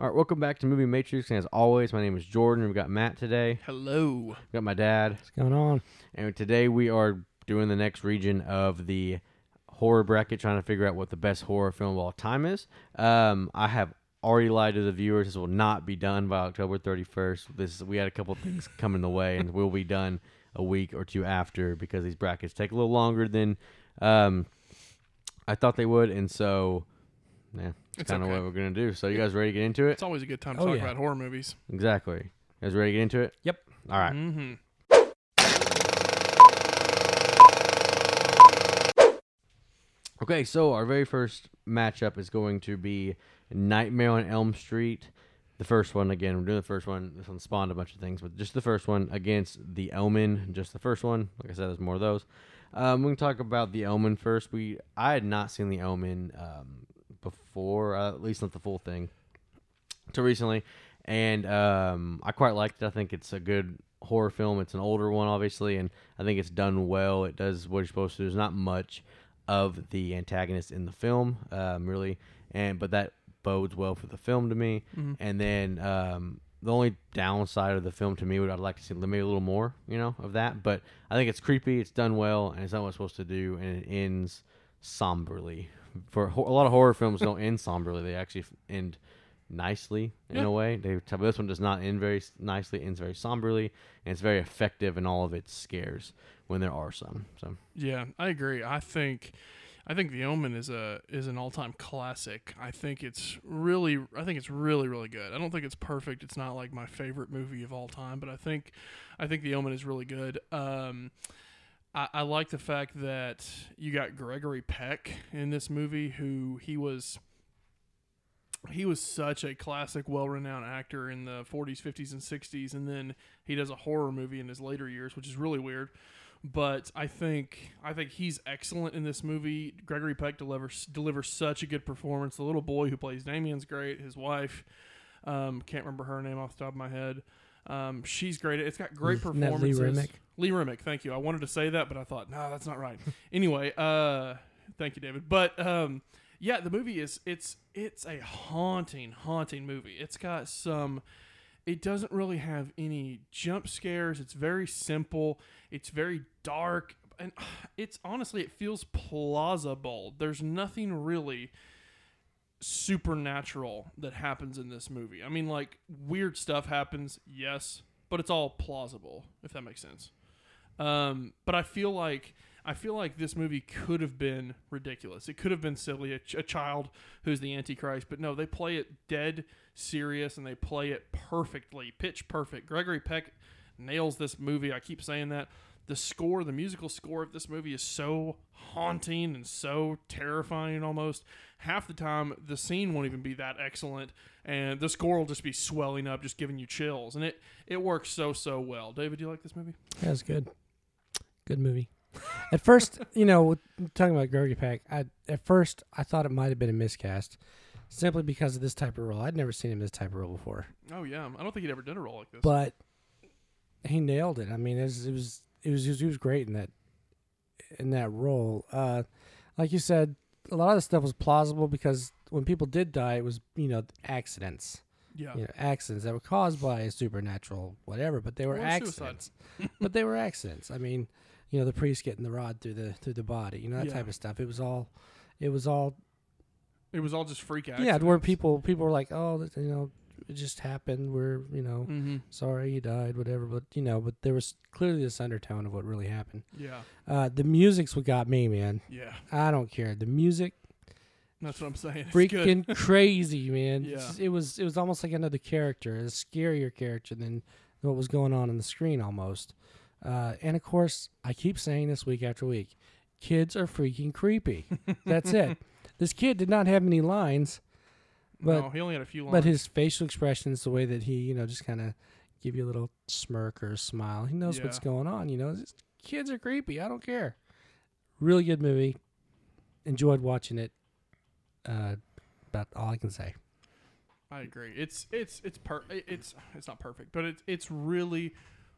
All right, welcome back to Movie Matrix. And as always, my name is Jordan. We've got Matt today. Hello. We've got my dad. What's going on? And today we are doing the next region of the horror bracket, trying to figure out what the best horror film of all time is. Um, I have already lied to the viewers. This will not be done by October 31st. This we had a couple things coming the way, and we'll be done a week or two after because these brackets take a little longer than um, I thought they would, and so yeah, it's It's kind of okay. what we're gonna do. So you guys ready to get into it? It's always a good time to Oh, talk yeah. about horror movies. Exactly. You guys ready to get into it? Yep. All right. Mm-hmm. Okay, so our very first matchup is going to be Nightmare on Elm Street. The first one, again, we're doing the first one. This one spawned a bunch of things, but just the first one against The Omen. Just the first one. Like I said, there's more of those. Um, we can talk about The Omen first. We I had not seen The Omen um, before, uh, at least not the full thing, until recently, and um, I quite liked it. I think it's a good horror film. It's an older one, obviously, and I think it's done well. It does what it's supposed to. There's not much of the antagonist in the film, um, really, and but that bodes well for the film to me. Mhm. And then um, the only downside of the film to me would I'd like to see maybe a little more, you know, of that. But I think it's creepy. It's done well, and it's not what it's supposed to do, and it ends somberly. For a lot of horror films, don't end somberly. They actually end nicely in Yeah. a way. They this one does not end very nicely. It ends very somberly, and it's very effective in all of its scares when there are some. So Yeah, I agree. I think I think The Omen is a is an all time classic. I think it's really I think it's really really good. I don't think it's perfect. It's not like my favorite movie of all time, but I think I think The Omen is really good. Um, I, I like the fact that you got Gregory Peck in this movie, who he was. He was such a classic, well-renowned actor in the 40s, 50s, and 60s, and then he does a horror movie in his later years, which is really weird but I think I think he's excellent in this movie. Gregory Peck delivers delivers such a good performance. The little boy who plays Damien's great. His wife, um, can't remember her name off the top of my head. Um, she's great. It's got great Isn't that Lee performances. Remick? Lee Remick, thank you. I wanted to say that, but I thought no, that's not right. anyway, uh, thank you, David. But um, yeah, the movie is it's it's a haunting, haunting movie. It's got some. It doesn't really have any jump scares. It's very simple. It's very dark, and it's honestly it feels plausible. There's nothing really supernatural that happens in this movie. I mean, like weird stuff happens, yes, but it's all plausible, if that makes sense. Um, but I feel like I feel like this movie could have been ridiculous. It could have been silly, a, ch- a child who's the Antichrist, but no, they play it dead serious and they play it perfectly, pitch perfect. Gregory Peck nails this movie. I keep saying that. The score, the musical score of this movie is so haunting and so terrifying almost. Half the time, the scene won't even be that excellent, and the score will just be swelling up, just giving you chills. And it, it works so, so well. David, do you like this movie? That was good. Good movie. At first, you know, talking about Gregory Peck, I at first I thought it might have been a miscast, simply because of this type of role. I'd never seen him in this type of role before, Oh, yeah. I don't think he'd ever done a role like this. but he nailed it. I mean, it was it was it was, he was great in that in that role. Uh, like you said, a lot of the stuff was plausible because when people did die, it was you know accidents. yeah. you know, accidents that were caused by a supernatural whatever, but they were Or accidents. but they were accidents. I mean, you know, the priest getting the rod through the through the body, you know, that Yeah. type of stuff. It was all, it was all, It was all just freak accidents. yeah. Where people people were like, oh, you know, it just happened. We're you know Mm-hmm. sorry you died, whatever. But you know, but there was clearly this undertone of what really happened. Yeah. Uh, the music's what got me, man. Yeah. I don't care. The music, That's what I'm saying. Freaking crazy, man. Yeah. It's- It was it was almost like another character, a scarier character than what was going on on the screen almost. Uh, and of course, I keep saying this week after week, kids are freaking creepy. That's it. This kid did not have any lines, but no, he only had a few lines. but his facial expressions, the way that he you know just kind of give you a little smirk or a smile, he knows what's going on. You know, kids are creepy. I don't care. Really good movie. Enjoyed watching it. Uh, about all I can say. I agree. It's it's it's per it's it's not perfect, but it's it's really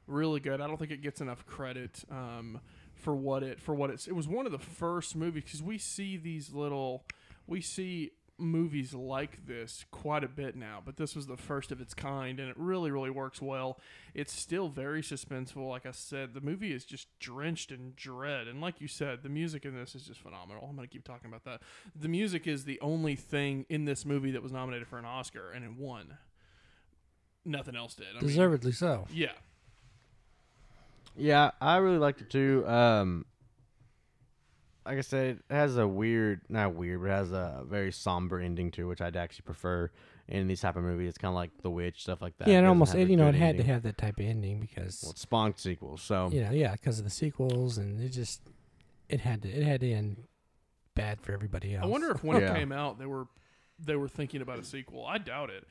really good. I don't think it gets enough credit um, for what it for what it's. It was one of the first movies because we see these little we see movies like this quite a bit now, but this was the first of its kind, and it really, really works well. It's still very suspenseful. Like I said, the movie is just drenched in dread, and like you said, the music in this is just phenomenal. I'm gonna keep talking about that. The music is the only thing in this movie that was nominated for an Oscar, and it won. Nothing else did. I mean, Deservedly so. yeah. Yeah, I really liked it too. Um, like I said, it has a weird, not weird, but it has a very somber ending to it, which I'd actually prefer in these type of movies. It's kind of like The Witch, stuff like that. yeah, and doesn't almost it, you know it good had to have that type of ending because Well, it spawned sequels, so you know yeah because of the sequels and it just it had to it had to end bad for everybody else. I wonder if when Yeah. it came out, they were they were thinking about a sequel. I doubt it.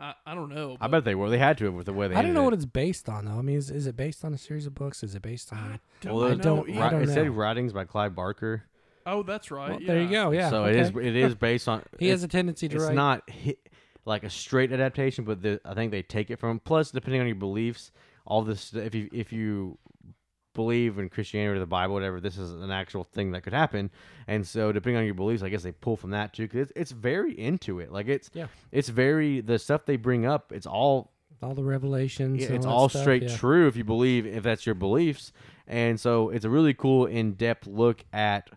I, I don't know. I bet they were. They had to have with the way they. I don't ended know it. what it's based on though. I mean, is, is it based on a series of books? Is it based on? don't Well, I it- don't- either. I Ri- don't it said writings by Clive Barker. Oh, that's right. Well, yeah. There you go. Yeah. so okay. it is. It is based on. He has a tendency to it's write. not hi like a straight adaptation, but the, I think they take it from. Plus, depending on your beliefs, all this. If you if you believe in Christianity or the Bible, whatever, this is an actual thing that could happen. And so, depending on your beliefs, I guess they pull from that too. Because it's, it's very into it. Like it's Yeah. it's very the stuff they bring up. It's all all the revelations. it's that all stuff, straight yeah. true if you believe if that's your beliefs and so it's a really cool in-depth look at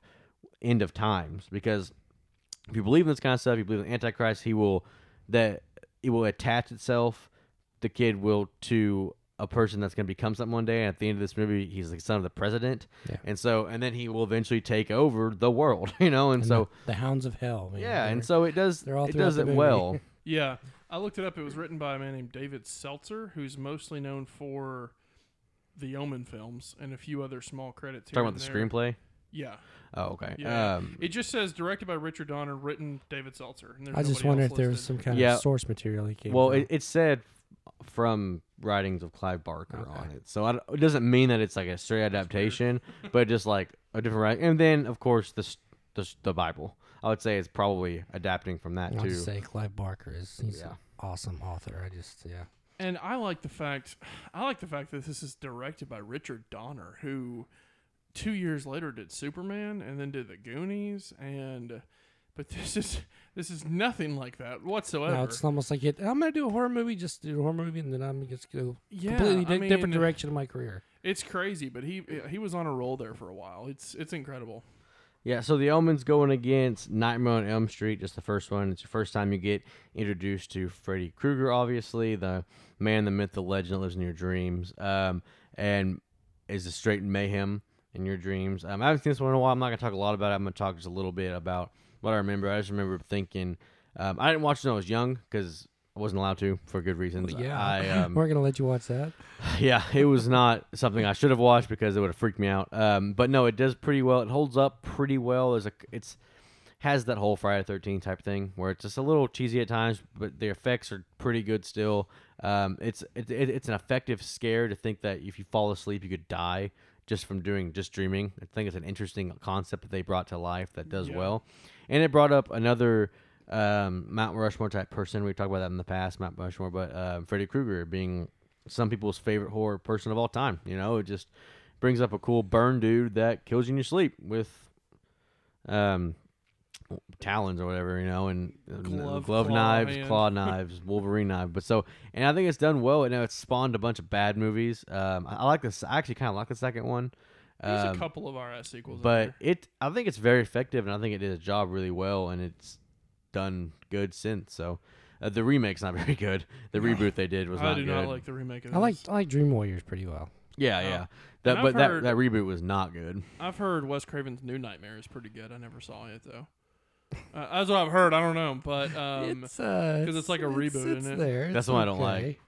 end of times because if you believe in this kind of stuff you believe in antichrist he will that it will attach itself the kid will to a person that's going to become something one day and at the end of this movie he's the son of the president Yeah. and so and then he will eventually take over the world you know and, And so the, the Hounds of Hell. man, yeah and they're- so it does they're all it does it movie. well Yeah, I looked it up. It was written by a man named David Seltzer, who's mostly known for the Omen films and a few other small credits. here talking about the there. screenplay Yeah, oh okay Yeah. um it just says directed by Richard Donner, written David Seltzer. And I just nobody wonder if there was some kind Yeah. of source material he came. Well, from. it, it said f- from writings of Clive Barker Okay. on it, so I it doesn't mean that it's like a straight adaptation, but just like a different writing. And then, of course, the the, the Bible. I would say it's probably adapting from that I'll too. just say Clive Barker is he's Yeah. an awesome author. I just yeah. And I like the fact, I like the fact that this is directed by Richard Donner, who two years later did Superman and then did the Goonies, and but this is this is nothing like that whatsoever. No, it's almost like it. I'm gonna do a horror movie, just do a horror movie, and then I'm gonna just go yeah, completely I di- different direction of my career. It's crazy, but he he was on a roll there for a while. It's it's incredible. Yeah, so the Omen's going against Nightmare on Elm Street, just the first one. It's your first time you get introduced to Freddy Krueger, obviously, the man, the myth, the legend that lives in your dreams, um, and is a straight mayhem in your dreams. Um, I haven't seen this one in a while. I'm not going to talk a lot about it. I'm going to talk just a little bit about what I remember. I just remember thinking, um, I didn't watch it when I was young because I wasn't allowed to for good reasons. yeah, I, um, we're gonna let you watch that. yeah, it was not something I should have watched because it would have freaked me out. Um, but no, it does pretty well. It holds up pretty well. There's a it's has that whole Friday Thirteen type thing where it's just a little cheesy at times, but the effects are pretty good still. Um, it's it, it, it's an effective scare to think that if you fall asleep you could die just from doing just dreaming. I think it's an interesting concept that they brought to life that does Yeah. well, and it brought up another um, Mount Rushmore type person. We talked about that in the past, Mount Rushmore, but um, Freddy Krueger being some people's favorite horror person of all time. You know, it just brings up a cool burn dude that kills you in your sleep with um talons or whatever, you know, and uh, Glove, glove claw knives, hand. claw knives, Wolverine knife. But so, and I think it's done well. And now it's spawned a bunch of bad movies. Um, I, I like this. I actually kind of like the second one. There's Um, a couple of RS sequels, in but there. it, I think it's very effective, and I think it did a job really well, and it's done good since. So, uh, the remake's not very good. The reboot they did was I not do good. not like the remake of I like. I like Dream Warriors pretty well. yeah, Oh. yeah. That, but I've that that reboot was not good. I've heard Wes Craven's New Nightmare is pretty good. I never saw it though. Uh, that's what I've heard. I don't know, but um, it's uh, 'cause it's like a reboot, it's isn't it? There. That's It's the one I don't like.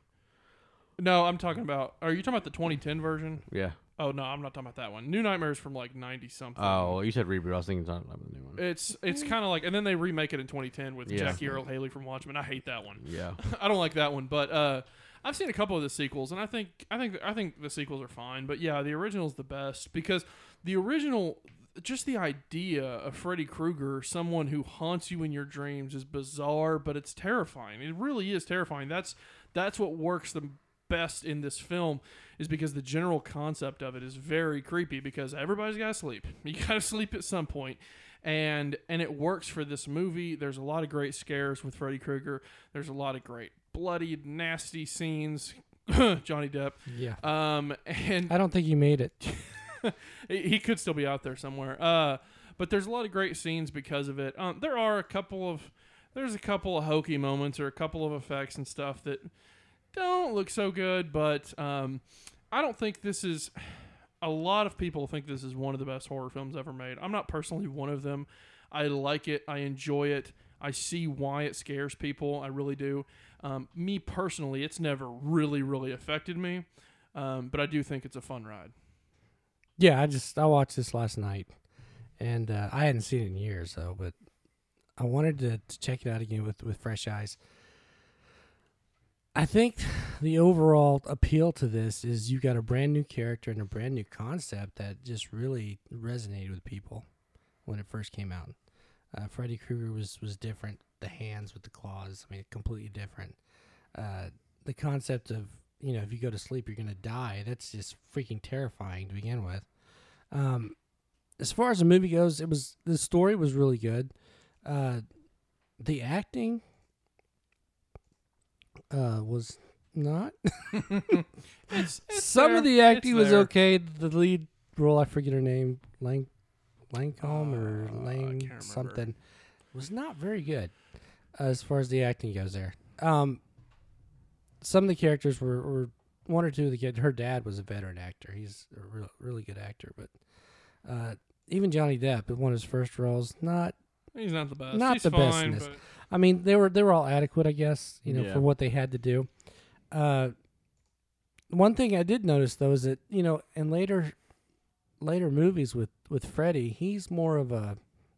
no, I'm talking about. Are you talking about the 2010 version? Yeah. Oh no, I'm not talking about that one. New Nightmares from like 90 something. Oh, you said reboot. I was thinking about the new one. It's it's kind of like, and then they remake it in 2010 with Yeah. Jackie Earle Haley from Watchmen. I hate that one. Yeah. I don't like that one, but uh, I've seen a couple of the sequels, and I think I think I think the sequels are fine. But yeah, the original is the best because the original, just the idea of Freddy Krueger, someone who haunts you in your dreams, is bizarre, but it's terrifying. It really is terrifying. That's that's what works the best in this film is because the general concept of it is very creepy because everybody's got to sleep. You got to sleep at some point. and and it works for this movie. There's a lot of great scares with Freddy Krueger. There's a lot of great bloody, nasty scenes. Johnny Depp. Yeah. Um, and I don't think you made it. he he could still be out there somewhere. Uh, but there's a lot of great scenes because of it. Um, there are a couple of there's a couple of hokey moments or a couple of effects and stuff that don't look so good. But um, I don't think this is. A lot of people think this is one of the best horror films ever made. I'm not personally one of them. I like it. I enjoy it. I see why it scares people. I really do. Um, me personally, it's never really, really affected me. Um, but I do think it's a fun ride. Yeah, I just I watched this last night, and uh, I hadn't seen it in years though, but I wanted to, to check it out again with with fresh eyes. I think the overall appeal to this is you got a brand new character and a brand new concept that just really resonated with people when it first came out. Uh, Freddy Krueger was was different. The hands with the claws, I mean, completely different. Uh, the concept of you know if you go to sleep you're gonna die. That's just freaking terrifying to begin with. Um, as far as the movie goes, it was the story was really good. Uh, the acting uh, was not. It's, it's Some there. of the acting It's was there. okay. The lead role, I forget her name, Lang, Langcomb or Uh, I Lang remember. something, was not very good as far as the acting goes. There, um, some of the characters were, were one or two of the kids. Her dad was a veteran actor. He's a real, really good actor, but uh, even Johnny Depp, in one of his first roles, not He's not the best. Not He's the best in fine, this. but I mean, they were they were all adequate, I guess, you know, Yeah. for what they had to do. Uh, one thing I did notice though is that you know, in later later movies with with Freddy, he's more of a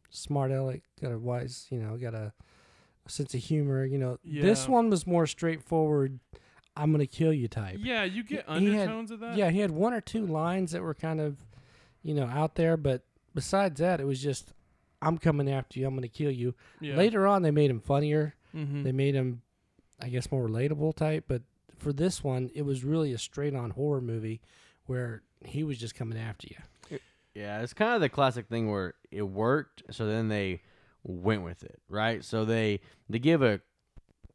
smart aleck, got a wise, you know, got a, sense of humor. You know, this Yeah. one was more straightforward. I'm gonna kill you type. yeah, you get He had- undertones of that. Yeah, he had one or two lines that were kind of, you know, out there, but besides that, it was just, I'm coming after you. I'm gonna kill you. yeah. Later on, they made him funnier. hmm They made him, I guess, more relatable type. But for this one, it was really a straight on horror movie where he was just coming after you. Yeah, it's kind of the classic thing where it worked, so then they went with it, right? So they they give a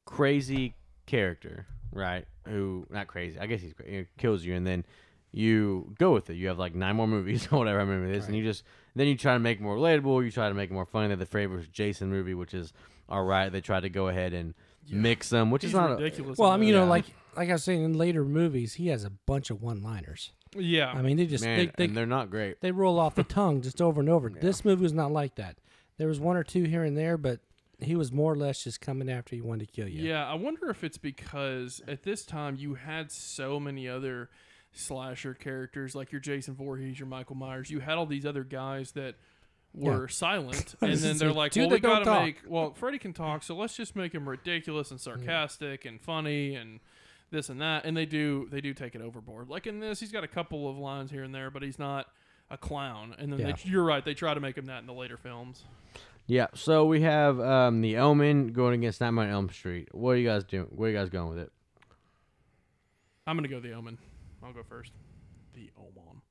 crazy character, right? Who not crazy, I guess he's cra- he kills you, and then you go with it. You have like nine more movies or whatever. I remember this, and you just then you try to make it more relatable. You try to make it more funny. They had the favorite Jason movie, which is all right. They tried to go ahead and Yeah. mix them, which He's is not a- ridiculous. Well, I mean, you know, Yeah. like like I was saying in later movies, he has a bunch of one liners. yeah, I mean, they just man, they, they, and they're not great. they roll off the tongue just over and over. Yeah. This movie was not like that. There was one or two here and there, but he was more or less just coming after you, wanted to kill you. Yeah, I wonder if it's because at this time you had so many other slasher characters like your Jason Voorhees, your Michael Myers. You had all these other guys that were silent, and then they're like, "Well, we gotta talk." make well, Freddy can talk, so let's just make him ridiculous and sarcastic and funny and this and that." And they do they do take it overboard. Like in this, he's got a couple of lines here and there, but he's not a clown. And then Yeah. they, you're right, they try to make him that in the later films. Yeah, so we have um, the Omen going against Nightmare on Elm Street. What are you guys doing? Where are you guys going with it? I'm gonna go the Omen. I'll go first. The Omen.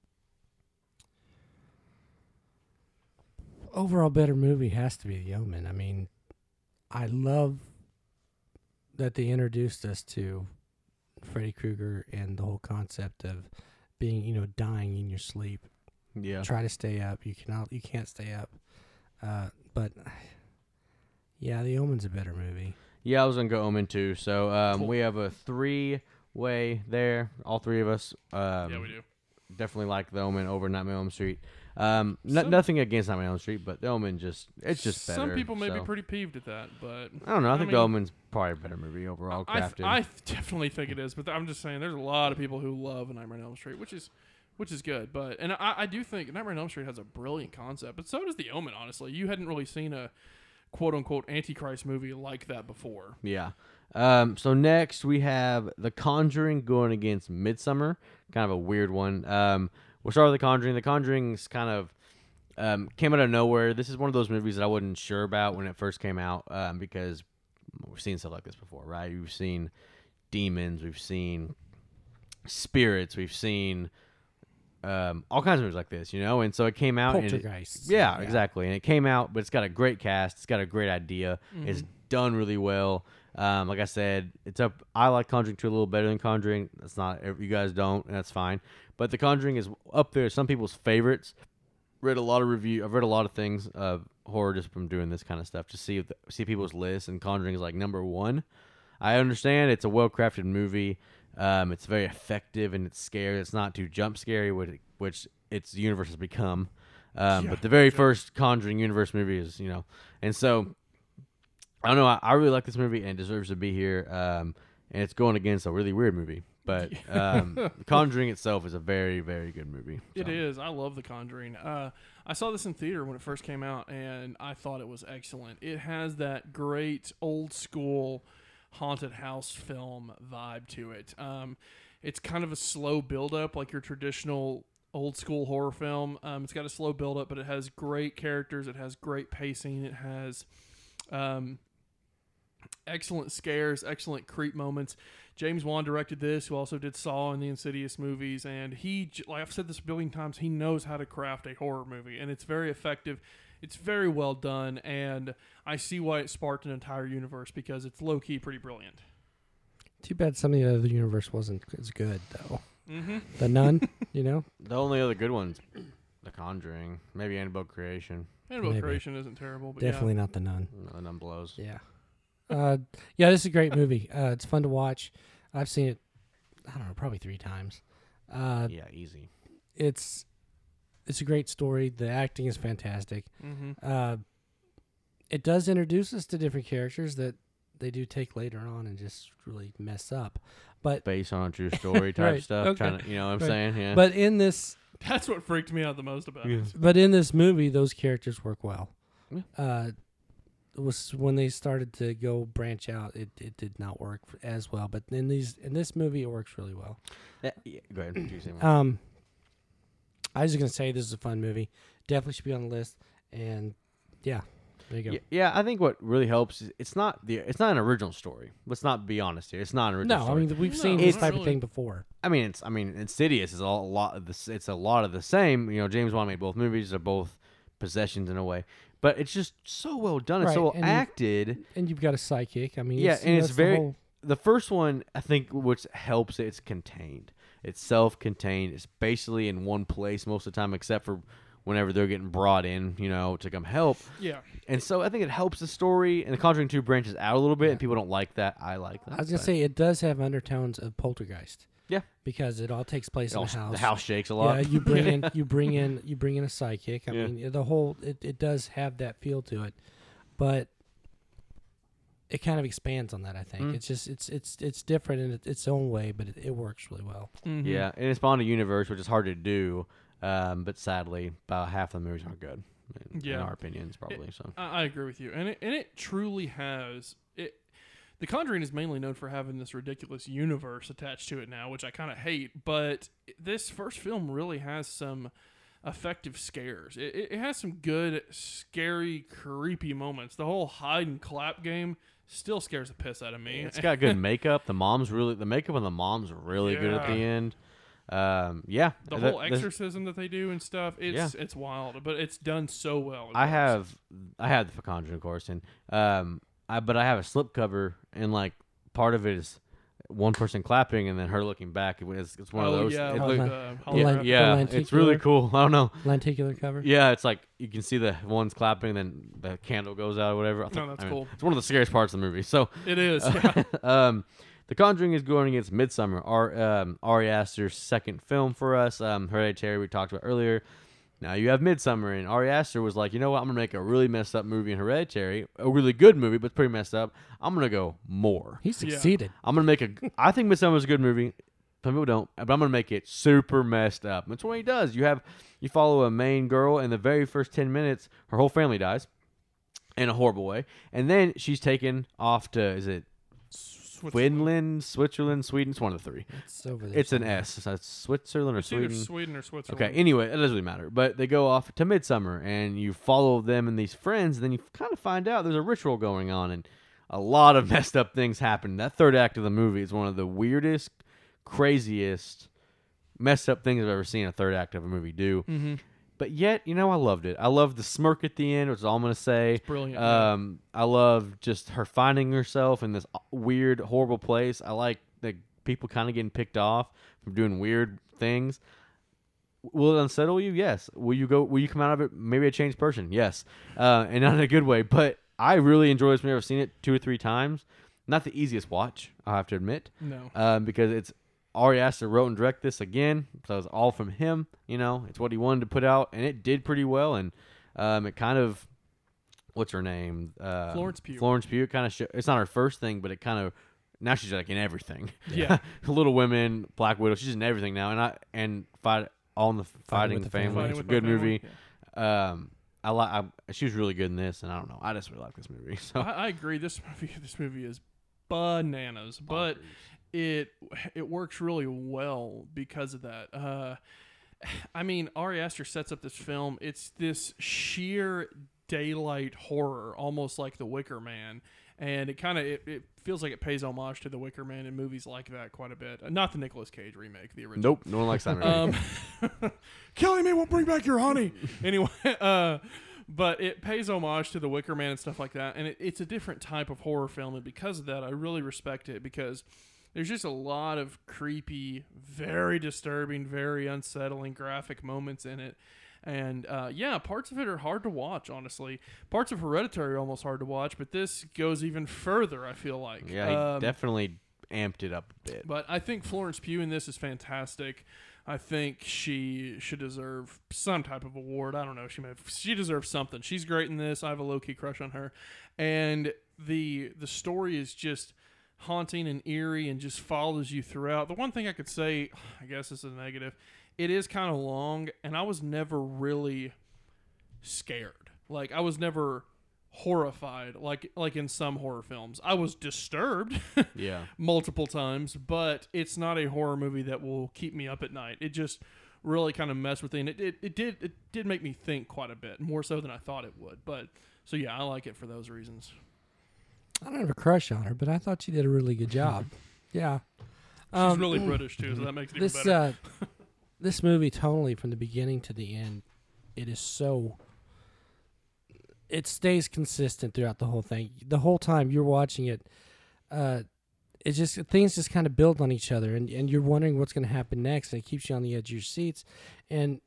overall better movie has to be The Omen. I mean, I love that they introduced us to Freddy Krueger and the whole concept of being, you know, dying in your sleep. Yeah. Try to stay up. You cannot. You can't stay up. Uh, but yeah, The Omen's a better movie. Yeah, I was gonna go Omen too. So um, Cool. we have a three-way there. All three of us. Um, yeah, we do. Definitely like the Omen over Nightmare on Elm Street. Um, no, Some- nothing against Nightmare on Elm Street, but the Omen just it's just better. Some people may be pretty peeved at that, but I don't know. I I think mean- the Omen's probably a better movie overall I, th- crafted. I th- definitely think it is. But I'm just saying, there's a lot of people who love Nightmare on Elm Street, which is which is good. But and I, I do think Nightmare on Elm Street has a brilliant concept, but so does The Omen. Honestly, you hadn't really seen a quote unquote Antichrist movie like that before. Yeah. Um, so next we have The Conjuring going against Midsommar. Kind of a weird one. Um, we'll start with The Conjuring. The Conjuring's kind of um, came out of nowhere. This is one of those movies that I wasn't sure about when it first came out um, because we've seen stuff like this before, right? We've seen demons, we've seen spirits, we've seen um, all kinds of movies like this, you know. And so it came out. it- Poltergeist. yeah, exactly. And it came out, but it's got a great cast. It's got a great idea. It's done really well. Um, like I said, it's up. I like Conjuring two a little better than Conjuring. That's not you guys don't, and that's fine. But The Conjuring is up there. Some people's favorites. Read a lot of review. I've read a lot of things of horror just from doing this kind of stuff to see if the, see people's lists. And Conjuring is like number one. I understand it's a well crafted movie. Um, it's very effective and it's scary. It's not too jump scary, which which its universe has become. Um, Yeah, but the very first Conjuring universe movie is, you know, and so I don't know. I, I really like this movie and it deserves to be here. Um, and it's going against a really weird movie, but um, Conjuring itself is a very very good movie. It so. is. I love The Conjuring. Uh, I saw this in theater when it first came out, and I thought it was excellent. It has that great old school haunted house film vibe to it. Um, it's kind of a slow build up, like your traditional old school horror film. Um, it's got a slow build up, but it has great characters. It has great pacing. It has um, excellent scares, excellent creep moments. James Wan directed this, who also did Saw and the Insidious movies, and he, like I've said this a billion times, he knows how to craft a horror movie, and it's very effective. It's very well done, and I see why it sparked an entire universe because it's low key pretty brilliant. Too bad some of the other universe wasn't as good though. Mm-hmm. The Nun, you know. The only other good ones, The Conjuring, maybe Annabelle Creation. Annabelle Maybe. Creation isn't terrible, but Definitely not the Nun. No, Nun blows. Yeah. Uh, yeah, this is a great movie. Uh, it's fun to watch. I've seen it. I don't know, probably three times. Uh, Yeah, easy. it's it's a great story. The acting is fantastic. Mm-hmm. Uh, it does introduce us to different characters that they do take later on and just really mess up. But Based on a true story type Right, stuff. okay. Trying to, you know what I'm Right. saying? Yeah. but in this That's what freaked me out the most about Yeah. it. but in this movie, those characters work well. Yeah. Uh, it was when they started to go branch out, it, it did not work f- as well. But in these in this movie, it works really well. Yeah, yeah, go ahead. You say. Um, I was just gonna say this is a fun movie. Definitely should be on the list. And yeah, there you go. Yeah, yeah, I think what really helps is it's not the it's not an original story. Let's not be honest here. It's not an original No, I mean we've No, seen this type of thing before. I mean, it's I mean, Insidious is all, a lot of the it's a lot of the same. You know, James Wan made both movies. They're both possessions in a way, but it's just so well done. It's Right, so well and acted. And you've got a psychic. I mean, Yeah, it's, and it's the very- whole- The first one, I think, which helps it, it's contained. It's self-contained. It's basically in one place most of the time, except for whenever they're getting brought in, you know, to come help. Yeah. And so I think it helps the story. And the Conjuring Two branches out a little bit, and people don't like that. I like that. I was gonna but say it does have undertones of Poltergeist. Yeah. because it all takes place it in all- a house. the house shakes a lot. Yeah, you bring in you bring in you bring in a psychic. I Yeah. mean, the whole it, it does have that feel to it, but it kind of expands on that. I think Mm. it's just it's it's it's different in its own way, but it, it works really well. Mhm. Yeah, and it spawned a universe, which is hard to do. Um, but sadly, about half the movies aren't good. In, in our opinions, probably. so I, I agree with you, and it and it truly has it. The Conjuring is mainly known for having this ridiculous universe attached to it now, which I kind of hate. But this first film really has some effective scares. It, it, has some good, scary, creepy moments. The whole hide and clap game still scares the piss out of me. it's got good makeup. The mom's really the makeup on the mom's really good at the end. Um, yeah, the whole this- exorcism that they do and stuff. It's it's wild, but it's done so well. I have I have the Conjuring, of course, and um, I but I have a slipcover, and like part of it is one person clapping and then her looking back. It was it's one oh, of those. Yeah, it like look- Len- the Yeah. The yeah, it's really cool. I don't know. Lenticular cover. Yeah, it's like you can see the one's clapping, then the candle goes out or whatever. I No, that's I mean, cool. It's one of the scariest parts of the movie. So, It is. Yeah. um, The Conjuring is going against Midsommar, our um, Ari Aster's second film for us. Um, Hereditary we talked about earlier. Now you have Midsommar, and Ari Aster was like, you know what? I'm gonna make a really messed up movie in Hereditary, a really good movie, but it's pretty messed up. I'm gonna go more. He Yeah. succeeded. I'm gonna make a. I think Midsommar is a good movie. Some people don't, but I'm gonna make it super messed up. That's what he does. You have you follow a main girl, and the very first ten minutes, her whole family dies, in a horrible way, and then she's taken off to is it Switzerland. Finland, Switzerland, Sweden? It's one of the three. It's over there. It's an somewhere. S. It's Switzerland or It's either Sweden. Sweden or Switzerland. Okay. Anyway, it doesn't really matter. But they go off to Midsummer, and you follow them and these friends, and then you kind of find out there's a ritual going on, and a lot of messed up things happen. That third act of the movie is one of the weirdest, craziest messed up things I've ever seen a third act of a movie do. Mm-hmm. But yet, you know, I loved it. I loved the smirk at the end, which is all I'm gonna say. It's brilliant. Um, I love just her finding herself in this weird, horrible place. I like the people kind of getting picked off from doing weird things. Will it unsettle you? Yes. Will you go? Will you come out of it maybe a changed person? Yes. Uh, and not in a good way. But I really enjoy this movie. I've seen it two or three times. Not the easiest watch, I have to admit, no. um, because it's Ari Aster wrote and directed this again, so it's all from him. You know, it's what he wanted to put out, and it did pretty well. And um, it kind of, what's her name? Uh, Florence Pugh. Florence Pugh. Kind of. Show, it's not her first thing, but it kind of. Now she's like in everything. Yeah. Little Women, Black Widow. She's in everything now, and I and fight all in the fighting, with the Family. family. Fighting It's a good movie. yeah. Um, I like. She was really good in this, and I don't know. I just really like this movie. So I, I agree. This movie, this movie is bananas, but it it works really well because of that. Uh, I mean, Ari Aster sets up this film. It's this sheer daylight horror, almost like The Wicker Man, and it kind of it, it feels like it pays homage to The Wicker Man in movies like that quite a bit. Uh, not the Nicolas Cage remake, the original. nope, no one likes that. Um, Kelly May won't bring back your honey. anyway, uh, but it pays homage to the Wicker Man and stuff like that, and it, it's a different type of horror film, and because of that, I really respect it because there's just a lot of creepy, very disturbing, very unsettling graphic moments in it. And uh, yeah, parts of it are hard to watch. Honestly, parts of Hereditary are almost hard to watch, but this goes even further. I feel like. yeah, he Um, definitely amped it up a bit. but I think Florence Pugh in this is fantastic. I think she should deserve some type of award. I don't know. She may have, she deserves something. She's great in this. I have a low key crush on her, and the the story is just haunting and eerie and just follows you throughout. The one thing I could say, I guess, is a negative. It is kind of long, and I was never really scared. Like I was never horrified like like in some horror films. I was disturbed yeah. multiple times, but it's not a horror movie that will keep me up at night. It just really kind of messed with me. And it, it, it did it did make me think quite a bit, more so than I thought it would. But so yeah, I like it for those reasons. I don't have a crush on her, but I thought she did a really good job. yeah. She's Um, really British too, so that makes it even this better. uh, this movie totally from the beginning to the end, it is so. It stays consistent throughout the whole thing. The whole time you're watching it, uh, it just things just kind of build on each other, and, and you're wondering what's going to happen next, and it keeps you on the edge of your seats, and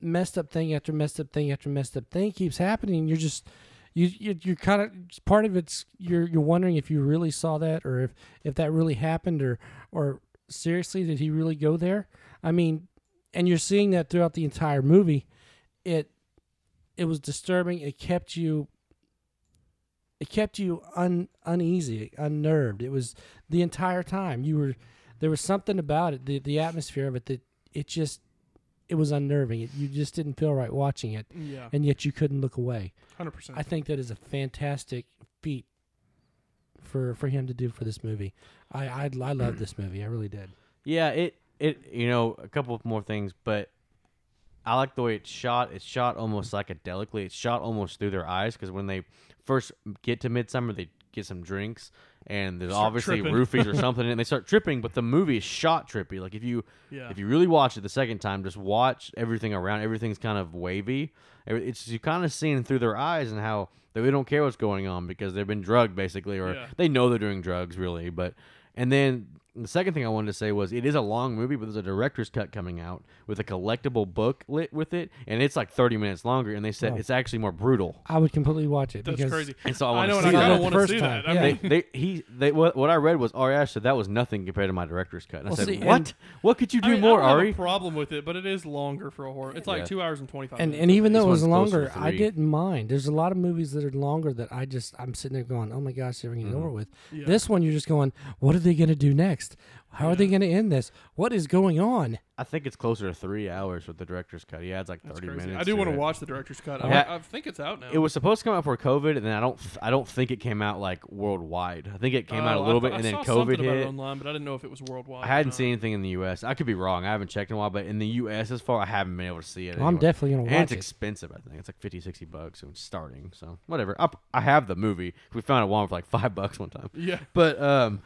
messed up thing after messed up thing after messed up thing keeps happening. And you're just you you you're kind of part of it's you're you're wondering if you really saw that or if if that really happened or or seriously did he really go there? I mean, and you're seeing that throughout the entire movie. It it was disturbing. It kept you it kept you un, uneasy, unnerved. It was the entire time. You were there was something about it, the the atmosphere of it that it just it was unnerving. It, you just didn't feel right watching it, yeah, and yet you couldn't look away. hundred percent. I think that is a fantastic feat for for him to do for this movie. I I, I love this movie. I really did. Yeah, it it you know a couple of more things, but I like the way it's shot. It's shot almost psychedelically. It's shot almost through their eyes because when they first get to Midsummer, they get some drinks and there's Start obviously tripping. roofies or something, and they start tripping. But the movie is shot trippy. Like if you Yeah, if you really watch it the second time, just watch everything around. Everything's kind of wavy. It's you kind of seeing through their eyes and how they really don't care what's going on because they've been drugged basically, or Yeah. they know they're doing drugs really. But and then the second thing I wanted to say was it is a long movie, but there's a director's cut coming out with a collectible book lit with it, and it's like 30 minutes longer. And they said Oh. it's actually more brutal. I would completely watch it that's because crazy. And so I I want know, to and see I that. kind the of want to first see time, that. I yeah. mean, they, they he they what, what I read was Ari said that was nothing compared to my director's cut. And Well, I said, see, and- what? What could you do I mean, more, I don't Ari? have a problem with it, but it is longer for a horror. It's like Yeah. two hours and twenty five. and minutes. and even This though it was one's closer longer, to I three. didn't mind. There's a lot of movies that are longer that I just I'm sitting there going, oh my gosh, they're going to get Mhm. over with. yeah. This one, you're just going, what are they going to do next? How are they going to end this? What is going on? I think it's closer to three hours with the director's cut. He adds like That's 30 crazy. minutes. I do want to it. watch the director's cut. I, Yeah. I think it's out now. It was supposed to come out for COVID, and then I don't, I don't think it came out like worldwide. I think it came out a Oh, little I bit, thought- and I then saw something COVID about it hit. online, but I didn't know if it was worldwide. I or hadn't not. seen anything in the U.S. I could be wrong. I haven't checked in a while, but in the U.S. as far, I haven't been able to see it. I'm anywhere. definitely going to watch it. And watch it's it. expensive. I think it's like 50, 60 bucks. So it's starting. So whatever. I, I have the movie. We found it one for like five bucks one time. Yeah. But um,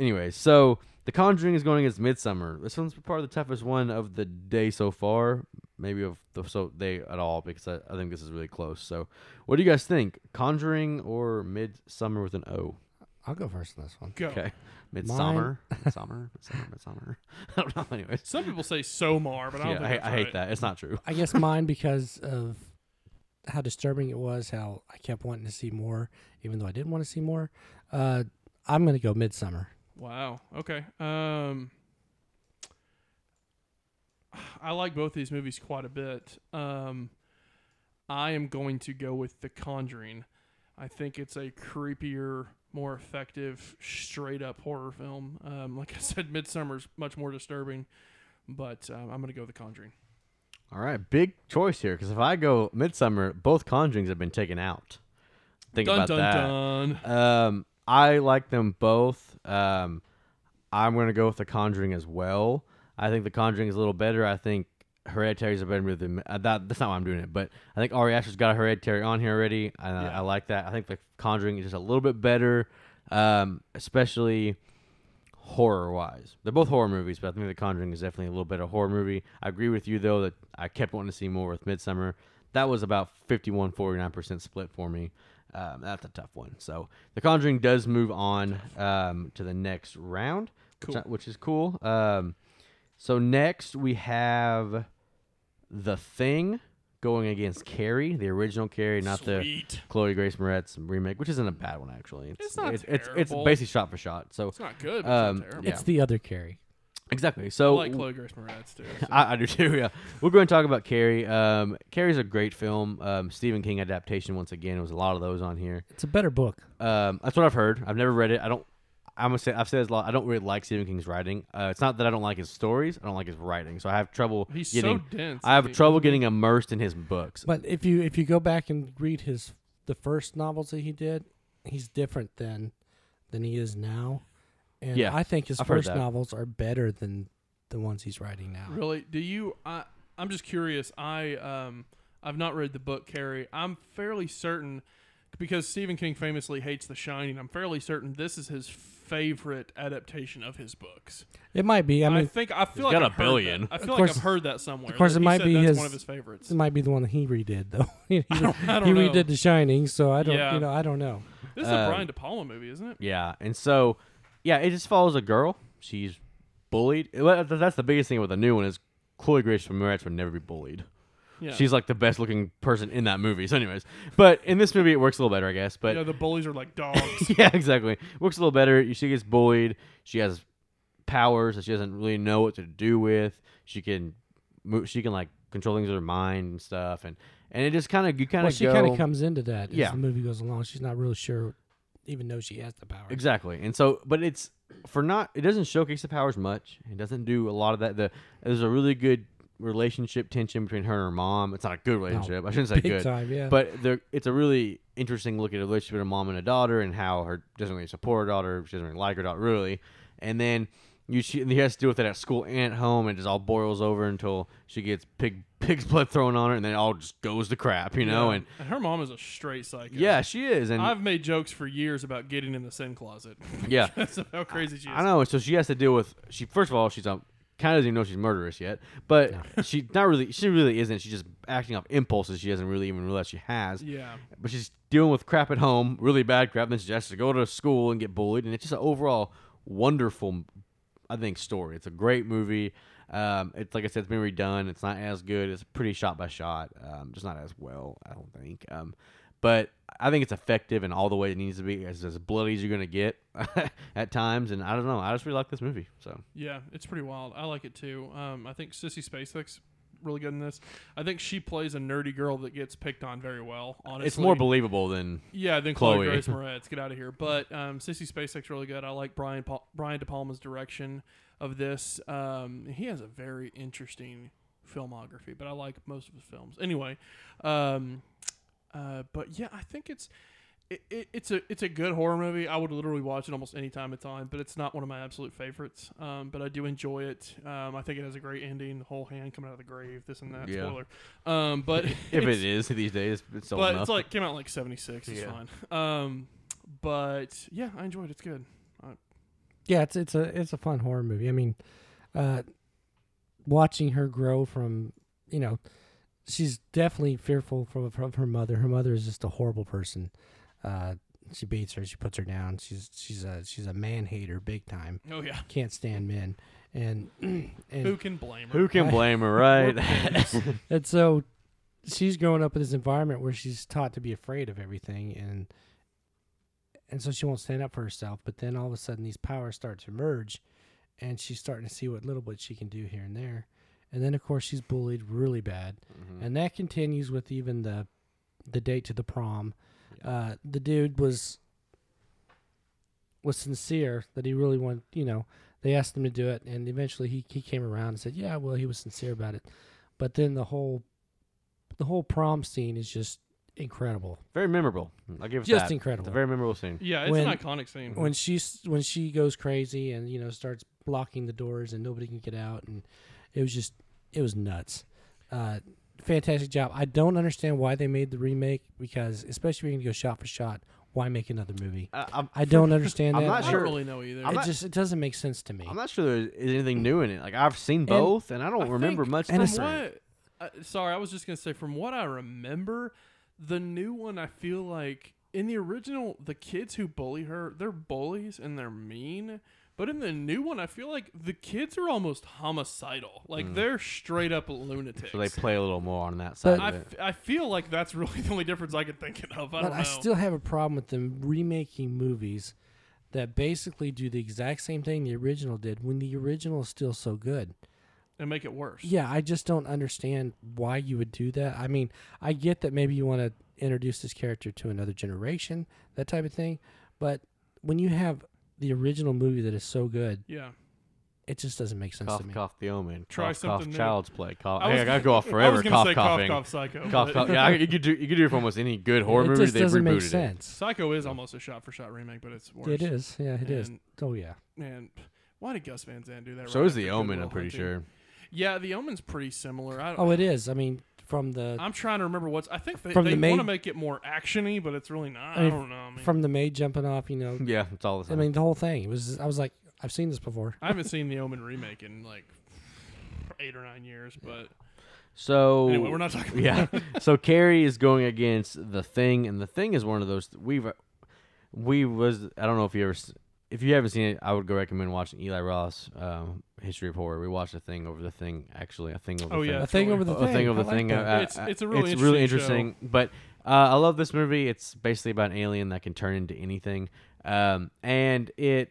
anyway, so the The Conjuring is going against Midsommar. This one's probably the toughest one of the day so far, maybe of the so day at all, because I, I think this is really close. So, what do you guys think? Conjuring or Midsommar with an O? I'll go first on this one. Go. Okay, Midsommar, Midsommar, Midsommar, Midsommar. I don't know. Anyways, Some people say Somar, but I don't yeah, think I, that's I hate right. that. It's not true. I guess mine because of how disturbing it was, how I kept wanting to see more, even though I didn't want to see more. Uh, I'm gonna go Midsommar. Wow. Okay. Um, I like both these movies quite a bit. Um, I am going to go with The Conjuring. I think it's a creepier, more effective, straight up horror film. Um, like I said, Midsommar's much more disturbing, but um, I'm going to go with The Conjuring. All right, big choice here because if I go Midsommar, both Conjurings have been taken out. Think dun about dun that. dun. Um, I like them both. Um, I'm gonna go with The Conjuring as well. I think The Conjuring is a little better. I think Hereditary is a better movie than uh, that. That's not why I'm doing it, but I think Ari Aster's got a Hereditary on here already. I, Yeah. I like that. I think The Conjuring is just a little bit better, um, especially horror wise. They're both horror movies, but I think The Conjuring is definitely a little bit better horror movie. I agree with you though that I kept wanting to see more with Midsommar. That was about 51 49% split for me. Um, that's a tough one. So The Conjuring does move on um, to the next round, which, Cool. I- which is cool. Um, so next we have The Thing going against Carrie, the original Carrie, not the Chloe Grace Moretz remake, which isn't a bad one actually. It's not it's, it's it's basically shot for shot. So It's not good, but Um, it's not terrible. Yeah. It's the other Carrie. Exactly. I So like Chloe Grace Moretz too. so. I, I do too. Yeah, we're going to talk about Carrie. Um, Carrie's a great film. Um, Stephen King adaptation once again. There was a lot of those on here. It's a better book. Um, that's what I've heard. I've never read it. I don't. I'm gonna say I've said this a lot. I don't really like Stephen King's writing. Uh, it's not that I don't like his stories. I don't like his writing. So I have trouble He's getting. so dense. I have isn't he? trouble getting immersed in his books. But if you if you go back and read his the first novels that he did, he's different than than he is now. And Yeah, I think his I've first novels are better than the ones he's writing now. Really? Do you? I I'm just curious. I um I've not read the book Carrie. I'm fairly certain because Stephen King famously hates The Shining. I'm fairly certain this is his favorite adaptation of his books. It might be. I mean, I, think I feel He's like got a I've heard billion. that. I Of feel course- like I've heard that somewhere. of course it might be his- one of his favorites. it might be the one that he redid though. he I don't, I don't he know. redid The Shining, so I don't. Yeah. You know, I don't know. This is a Um, Brian De Palma movie, isn't it? Yeah, and so yeah, it just follows a girl. She's bullied. Well, That's the biggest thing with the new one is Chloe Grace Moretz would never be bullied. Yeah. She's like the best looking person in that movie. So, anyways, but in this movie, it works a little better, I guess. But yeah, the bullies are like dogs. yeah, exactly. Works a little better. She gets bullied. She has powers that she doesn't really know what to do with. She can, move, she can like control things with her mind and stuff, and and it just kind of you kind Well, of she kind of comes into that as Yeah. the movie goes along. She's not really sure, even though she has the power. exactly. And so, but it's for not. It doesn't showcase the powers much. It doesn't do a lot of that. The there's a really good relationship tension between her and her mom. It's not a good oh, relationship. I shouldn't say good. time, yeah. But there, it's a really interesting look at a relationship with a mom and a daughter, and how her doesn't really support her daughter. She doesn't really like her daughter really, and then you she, he has to deal with it at school and at home, and it just all boils over until she gets pig pig's blood thrown on her, and then it all just goes to crap, you know. Yeah. And and her mom is a straight psycho. yeah, she is, and I've made jokes for years about getting in the sin closet. yeah, That's how crazy she is. I know. So she has to deal with she. First of all, she's a kind of doesn't even know she's murderous yet, but she not really. She really isn't. She's just acting off impulses she doesn't really even realize she has. Yeah. but she's dealing with crap at home, really bad crap. Then she has to go to school and get bullied, and it's just an overall wonderful, I think, story. It's a great movie. Um, it's like I said, it's been redone. It's not as good. It's pretty shot by shot, um, just not as well, I don't think. Um, but I think it's effective in all the way it needs to be. As, as bloody as you're gonna get at times, and I don't know. I just really like this movie. So Yeah, it's pretty wild. I like it too. Um, I think Sissy Spacek's really good in this. I think she plays a nerdy girl that gets picked on very well. Honestly, it's more believable than yeah than Chloe, Chloe. Grace Moretz. Get out of here. But um, Sissy Spacek's really good. I like Brian Paul- Brian De Palma's direction of this. Um, he has a very interesting filmography, but I like most of his films. Anyway, um, uh, but yeah, I think it's. It, it, it's a it's a good horror movie. I would literally watch it almost any time it's on, but it's not one of my absolute favorites. Um, but I do enjoy it. Um, I think it has a great ending. The whole hand coming out of the grave, this and that. Yeah. Spoiler. Um, but if it's- these days. It's still but enough. it's like came out in like '76. It's Yeah. fine. Um, but yeah, I enjoyed it. It's good. I, Yeah, it's it's a it's a fun horror movie. I mean, uh, watching her grow from you know, she's definitely fearful from from her mother. Her mother is just a horrible person. Uh, she beats her. She puts her down. She's she's a she's a man hater, big time. Oh yeah. Can't stand men. And and Who can blame her? Who can blame her, right? and so she's growing up in this environment where she's taught to be afraid of everything and and so she won't stand up for herself but then all of a sudden these powers start to merge and she's starting to see what little bit she can do here and there and then of course she's bullied really bad Mhm. and that continues with even the the date to the prom uh the dude was was sincere that he really wanted you know they asked him to do it and eventually he, he came around and said yeah well he was sincere about it but then the whole the whole prom scene is just incredible very memorable. I'll give it just that. incredible It's a very memorable scene. Yeah, it's When- an iconic scene. when she's when she goes crazy and you know starts blocking the doors and nobody can get out and it was just it was nuts uh fantastic job i don't understand why they made the remake because especially if you're gonna go shot for shot why make another movie I, I'm, i don't understand I'm that not I sure. don't really know either. I'm it not- just it doesn't make sense to me I'm not sure there is anything new in it. Like I've seen both, and I don't I remember think much and from different. what, uh, sorry, I was just gonna say from what I remember, the new one I feel like in the original, the kids who bully her, they're bullies and they're mean. But in the new one, I feel like the kids are almost homicidal. Like hmm. they're straight up lunatics. So they play a little more on that side But- I, of it. f- I feel like that's really the only difference I could think of. I but don't know. i still have a problem with them remaking movies that basically do the exact same thing the original did when the original is still so good and make it worse. Yeah, I just don't understand why you would do that. I mean, I get that maybe you want to introduce this character to another generation, that type of thing, but when you have the original movie that is so good, Yeah. it just doesn't make sense Cough, to me. cough, the omen. Try cough, something cough, new. child's play. Cough. I Hey, I gotta go off I forever. was gonna Cough, say coughing. cough, cough, psycho. Cough, but cough. Yeah, I- you could do you could do it for almost any good horror it movie. just They've doesn't make rebooted it. sense. Psycho is almost a shot for shot remake, but it's worse. It is, yeah, it is. And- Oh yeah, Man, why did Gus Van Sant do that? So right is the after Omen. Good I'm pretty Hunting? sure. Yeah, the Omen's pretty similar. I, oh it is. I mean, from the I'm trying to remember what's. I think they, From they the want to make it more actiony, but it's really not. I I, mean, don't know. I mean, from the maid jumping off, you know. Yeah, it's all the same. I same. mean, the whole thing. It was. I was like, I've seen this before. I haven't seen the Omen remake in like eight or nine years, but so anyway, we're not talking. About yeah. so Carrie is going against the Thing, and the Thing is one of those we've we was I don't know if you ever s- if you haven't seen it, I would go recommend watching Eli Roth um, History of Horror. We watched a Thing over the Thing actually, a thing over Oh the yeah, thing. A thing over the a thing. thing over I the like thing. that. uh, It's- uh, it's a really it's really interesting interesting. But uh, I love this movie. It's basically about an alien that can turn into anything, um, and it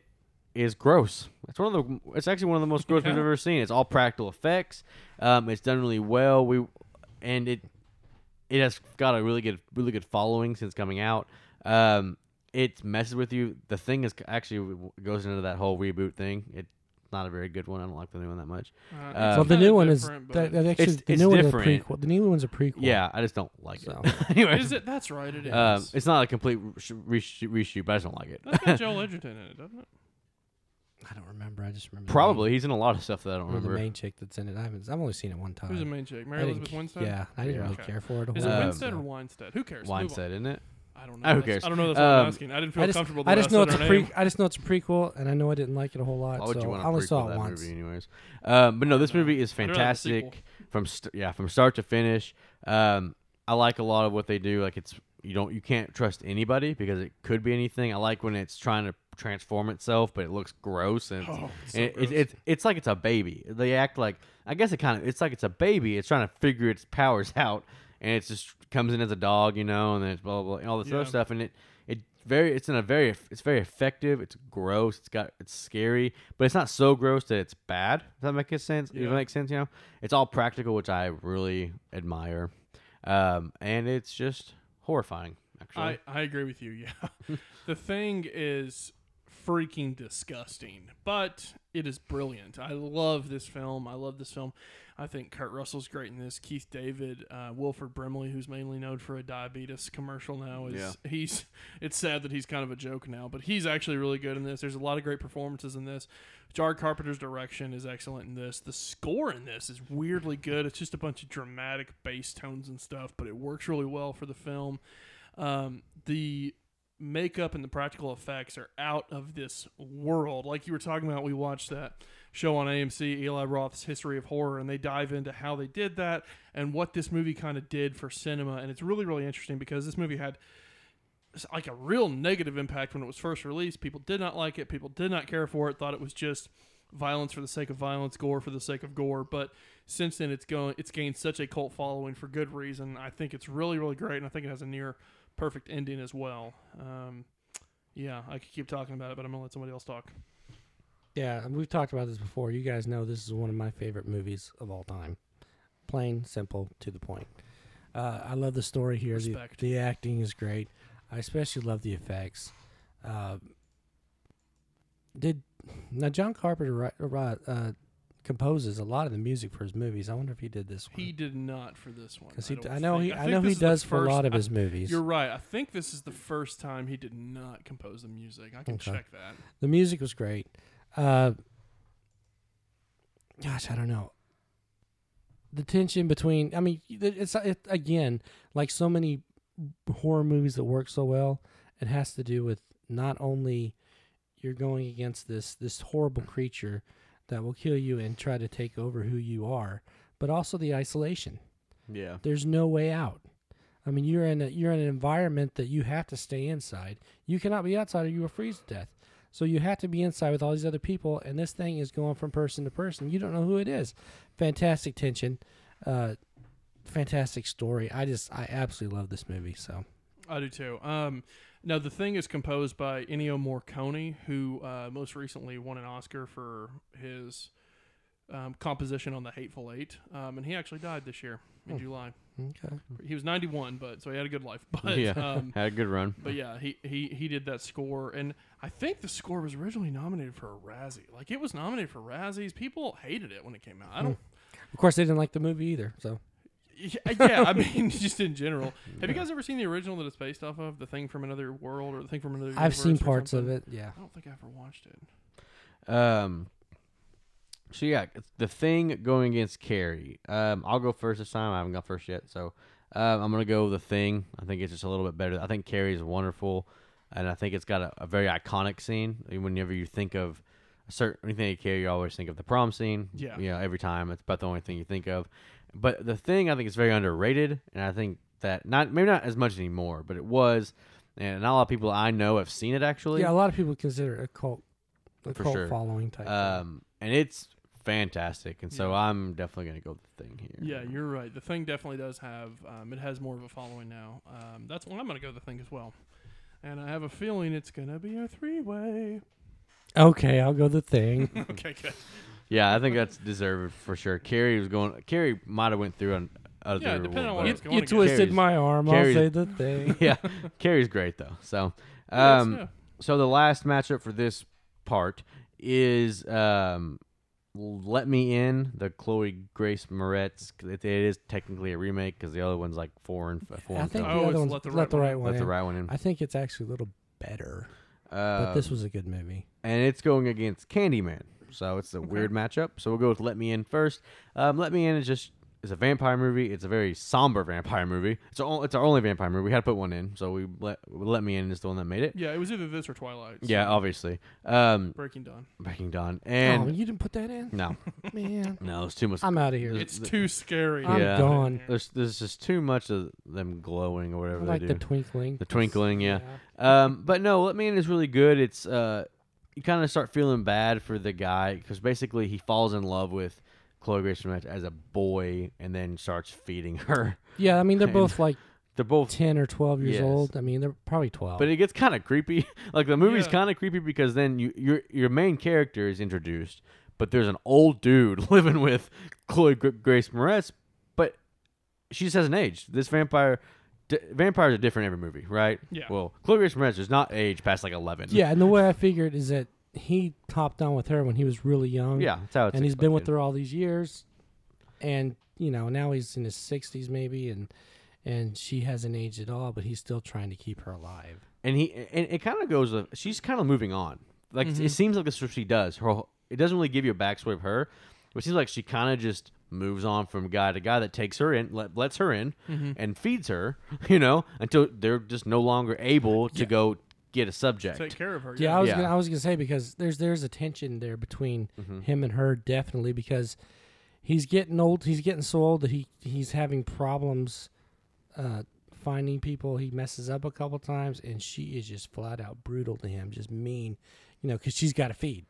is gross. It's one of the. It's actually one of the most gross Yeah. we've ever seen. It's all practical effects. Um, it's done really well. We and it it has got a really good really good following since coming out. Um, it messes with you. The thing is actually goes into that whole reboot thing. It's not a very good one. I don't like the new one that much. Uh, Uh, it's well, the new one is different, that, that actually It's- the it's new one is a prequel. The new one's a prequel. Yeah, I just don't like So. it. anyway, Is it? That's right. It is. um, it's not a complete reshoot, reshoot, reshoot, but I just don't like it. That's got Joel Edgerton in it, doesn't it? I don't remember. I just remember Probably he's in a lot of stuff that I don't main, or the main chick that's in it. I haven't. I've only seen it one time. Who's the main chick? Mary Elizabeth Winstead. Yeah, I didn't Yeah. really Okay. care for it. a Is it Um, Winstead so. or Winstead? Who cares? Move on. Weinstead, isn't it? I don't know. Who cares? I don't know. That's what I'm Um, asking. I didn't feel I just, comfortable. I just know it's a said pre. I just know it's a prequel, and I know I didn't like it a whole lot. Why would so you want I to only prequel saw it that once. movie, anyways? Um, but no, this movie is rather have the sequel. fantastic from st- yeah from start to finish. Um, I like a lot of what they do. Like it's you don't you can't trust anybody because it could be anything. I like when it's trying to transform itself, but it looks gross and, it's, Oh, it's so and it, gross. it, it's it's like it's a baby. They act like I guess it kind of it's like it's a baby. It's trying to figure its powers out, and it's just comes in as a dog, you know, and then it's blah blah, blah and all this Yeah. other stuff, and it it very it's in a very it's very effective. It's gross. It's got it's scary, but it's not so gross that it's bad. Does that make sense? Does Yeah. that make sense? You know, it's all practical, which I really admire, um, and it's just horrifying. Actually, I, I agree with you. Yeah, the thing is freaking disgusting, but it is brilliant. I love this film. I love this film. I think Kurt Russell's great in this. Keith David, uh, Wilford Brimley, who's mainly known for a diabetes commercial now, is Yeah. he's. It's sad that he's kind of a joke now, but he's actually really good in this. There's a lot of great performances in this. John Carpenter's direction is excellent in this. The score in this is weirdly good. It's just a bunch of dramatic bass tones and stuff, but it works really well for the film. Um, the makeup and the practical effects are out of this world. Like you were talking about, we watched that show on AMC, Eli Roth's History of Horror, and they dive into how they did that and what this movie kind of did for cinema. And it's really, really interesting because this movie had like a real negative impact when it was first released. People did not like it. People did not care for it. Thought it was just violence for the sake of violence, gore for the sake of gore. But since then, it's going, it's gained such a cult following for good reason. I think it's really, really great, and I think it has a near perfect ending as well. Um, yeah, I could keep talking about it, but I'm gonna let somebody else talk. Yeah, we've talked about this before. You guys know this is one of my favorite movies of all time. Plain, simple, to the point. Uh, I love the story here. The, the acting is great. I especially love the effects. Uh, did now John Carpenter uh, composes a lot of the music for his movies? I wonder if he did this one. He did not for this one. Because I know he, I, think know he does for a lot of I- his movies. You're right. I think this is the first time he did not compose the music. I can Okay. check that. The music was great. Uh, gosh, I don't know. The tension between, I mean, it's it, again like so many horror movies that work so well. It has to do with not only you're going against this this horrible creature that will kill you and try to take over who you are, but also the isolation. Yeah. There's no way out. I mean, you're in a you're in an environment that you have to stay inside. You cannot be outside or you will freeze to death. So you have to be inside with all these other people, and this thing is going from person to person. You don't know who it is. Fantastic tension, uh, fantastic story. I just I absolutely love this movie. So I do too. Um, now the thing is composed by Ennio Morricone, who uh, most recently won an Oscar for his um, composition on The Hateful Eight, um, and he actually died this year in Hmm. July. okay, He was 91, but so he had a good life. But yeah. um, Had a good run. but yeah, he, he he did that score, and I think the score was originally nominated for a Razzie. Like it was nominated for Razzies. People hated it when it came out. I don't. of course they didn't like the movie either. So Yeah, yeah, I mean, just in general. Have you guys ever seen the original that it's based off of, the thing from another world or the thing from another? I've seen universe or parts of it. Yeah, I don't think I ever watched it. Um. So yeah, the thing going against Carrie. Um, I'll go first this time. I haven't gone first yet, so um, I'm gonna go the thing. I think it's just a little bit better. I think Carrie is wonderful, and I think it's got a, a very iconic scene. Whenever you think of a certain anything of Carrie, you always think of the prom scene. Yeah. you know, every time it's about the only thing you think of. But the thing I think is very underrated, and I think that not maybe not as much anymore, but it was, and not a lot of people I know have seen it actually. yeah. A lot of people consider it a cult, a For cult sure. following type. thing. Um, and it's fantastic, and so Yeah. I'm definitely gonna go with the thing here. Yeah, you're right. The thing definitely does have. Um, it has more of a following now. Um, that's when I'm gonna go with the thing as well. And I have a feeling it's gonna be a three way. Okay, I'll go the thing. okay, good. Yeah, I think that's deserved for sure. Carrie was going. Carrie might have went through on other. Yeah, depending on what you it's going you against. twisted Carrie's- my arm. I'll say the thing. yeah, Carrie's great though. So, Yes, um, yeah. so the last matchup for this part is um, "Let Me In," the Chloe Grace Moretz. It, it is technically a remake because the other one's like four and foreign I think. Oh, the other one's Let the let Right the One right In. one. Let the right one in. I think it's actually a little better, Uh, but this was a good movie. and it's going against Candyman. So it's a weird matchup. So we'll go with Let Me In first. Um, Let Me In is just it's a vampire movie. It's a very somber vampire movie. It's our, it's our only vampire movie. We had to put one in, so we let Let Me In is the one that made it. Yeah, it was either this or Twilight. Yeah, obviously. Um, Breaking Dawn. Breaking Dawn oh, and you didn't put that in, no, man. no, it's too much. I'm out of here. It's the- too scary. I'm Yeah. gone. There's there's just too much of them glowing or I whatever like they the twinkling. The twinkling, yeah. Um, but no, Let Me In is really good. It's uh, you kind of start feeling bad for the guy because basically he falls in love with Chloe Grace Moretz as a boy and then starts feeding her. Yeah, I mean they're And- both like They're both, ten or twelve years Yes. old. I mean they're probably twelve. but it gets kind of creepy. like the movie's Yeah. kind of creepy because then you your your main character is introduced, but there's an old dude living with Chloe Grace Moretz, but she just hasn't aged. This vampire. D- vampires are different every movie, right? Yeah. Well, Chloe Grace Moretz does not age past like eleven. yeah, and the way I figured is that he topped on with her when he was really young. Yeah, that's how it's and he's been with her all these years, and you know now he's in his sixties maybe, and and she hasn't aged at all, but he's still trying to keep her alive. and he and it kind of goes. She's kind of moving on. Like Mhm. it seems like that's what she does. Her it doesn't really give you a backstory of her, but it seems like she kind of just moves on from guy to guy that takes her in, let, lets her in, Mhm. and feeds her. You know, until they're just no longer able to Yeah. go get a subject. Take care of her. Yeah, I was Yeah. gonna I was gonna say because there's there's a tension there between Mhm. him and her definitely because he's getting old. He's getting so old that he he's having problems uh, finding people. He messes up a couple times, and she is just flat out brutal to him, just mean. You know, because she's got to feed,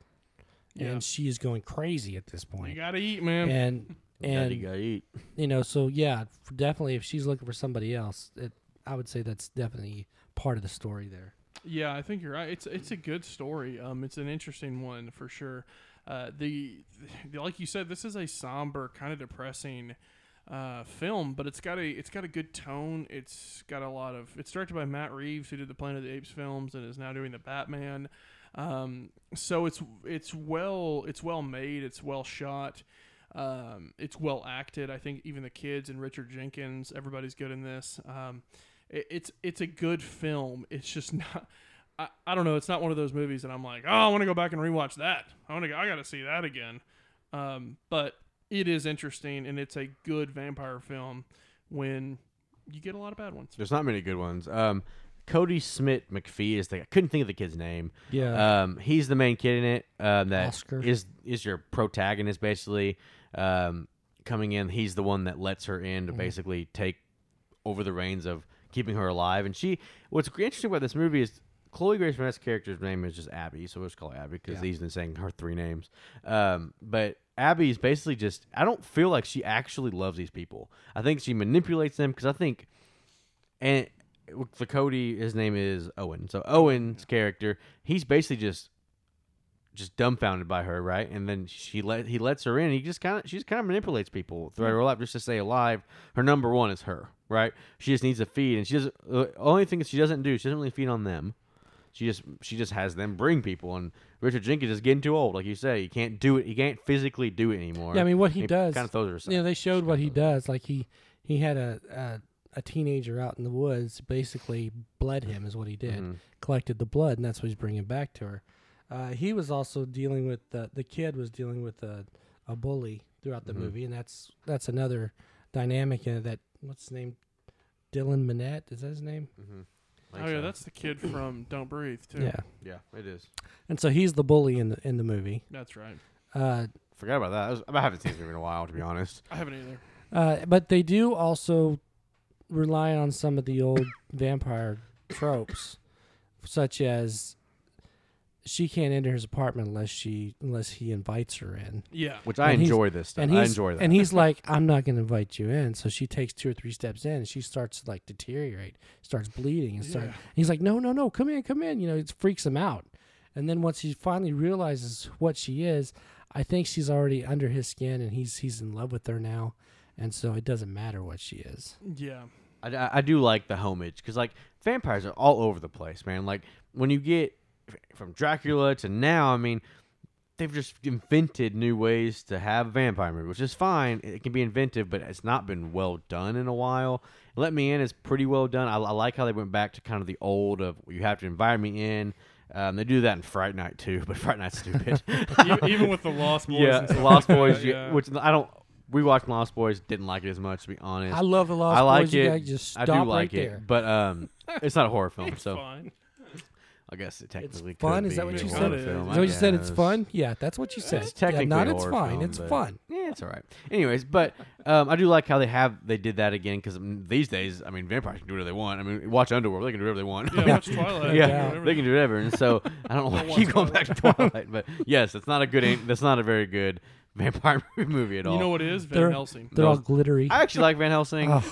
Yeah. and she is going crazy at this point You gotta eat, man. And Daddy and gotta eat. you know, so yeah, definitely if she's looking for somebody else, it, I would say that's definitely part of the story there. Yeah, I think you're right. It's it's a good story. Um, it's an interesting one for sure. Uh, the, the like you said, this is a somber, kind of depressing uh, film, but it's got a it's got a good tone. It's got a lot of. It's directed by Matt Reeves, who did the Planet of the Apes films and is now doing the Batman. Um, so it's it's well it's well made. It's well shot. Um, it's well acted. I think even the kids and Richard Jenkins, everybody's good in this. Um, it, it's it's a good film. It's just not. I, I don't know. It's not one of those movies that I'm like, oh, I want to go back and rewatch that. I want to. I got to see that again. Um, but it is interesting, and it's a good vampire film when you get a lot of bad ones. There's not many good ones. Um, Kodi Smit-McPhee is the I couldn't think of the kid's name. Yeah, Um, he's the main kid in it. Um, that Oscar. is is your protagonist basically. Um, coming in, he's the one that lets her in to Mhm. basically take over the reins of keeping her alive. And she, what's interesting about this movie is Chloe Grace Moretz's character's name is just Abby, so we'll just call her Abby because Yeah. he's been saying her three names. Um, but Abby's basically just I don't feel like she actually loves these people. I think she manipulates them because I think, and for Kodi, his name is Owen. So Owen's character, he's basically just just dumbfounded by her, right? And then she let he lets her in. He just kind of she just kind of manipulates people throughout her life just to stay alive. Her number one is her, right? She just needs to feed, and she doesn't. The only thing that she doesn't do, she doesn't really feed on them. She just she just has them bring people, and Richard Jenkins is getting too old, like you say. He can't do it. He can't physically do it anymore. yeah. I mean, what he does, kind of throws her aside. you know, they showed what he does. Like he he had a, a a teenager out in the woods, basically bled him, is what he did. Mhm. Collected the blood, and that's what he's bringing back to her. Uh, he was also dealing with the the kid was dealing with a a bully throughout the Mhm. movie, and that's that's another dynamic in. That what's his name? Dylan Minnette is that his name? Mhm. Oh yeah, so. that's the kid from Don't Breathe too. Yeah, yeah, it is. and so he's the bully in the in the movie. that's right. Uh, Forgot about that. I, was, I haven't seen this movie in a while, to be honest. I haven't either. Uh, but they do also rely on some of the old vampire tropes, such as she can't enter his apartment unless she unless he invites her in. Yeah. Which I And enjoy this stuff. And I he's enjoy that. and he's like, "I'm not going to invite you in." So she takes two or three steps in, and she starts to like deteriorate, starts bleeding, and start. Yeah. He's like, "No, no, no, come in, come in." You know, it freaks him out. And then once he finally realizes what she is, I think she's already under his skin, and he's he's in love with her now, and so it doesn't matter what she is. Yeah. I, I- I do like the homage because like vampires are all over the place, man. Like when you get f- from Dracula to now, I mean, they've just invented new ways to have a vampire movie, which is fine. It can be inventive, but it's not been well done in a while. Let Me In is pretty well done. I, I like how they went back to kind of the old of you have to invite me in. Um, they do that in Fright Night too, but Fright Night's stupid. even, even with the Lost Boys. yeah, and stuff Lost like Boys, that, yeah. which I don't. We watched Lost Boys, didn't like it as much, to be honest. I love the Lost Boys. I like Boys. It. guys just I stop do like right it, there. but um, it's not a horror film, It's so fine. I guess it technically it's fun? could Is that what you said? film, Is Is I that what you said? It's guess. fun. Yeah, that's what you said. It's technically yeah, not it's horror fine. film, it's fun. Yeah, it's all right. Anyways, but um, I do like how they have they did that again because these days, I mean, vampires can do whatever they want. I mean, watch Underworld; they can do whatever they want. Yeah, watch Twilight. yeah, Yeah. whatever. they can do whatever. And so I don't know why I keep going back to Twilight, but yes, it's not a good. That's not a very good vampire movie at all. You know what it is? Van They're- Helsing. They're all glittery. I actually like Van Helsing Oh.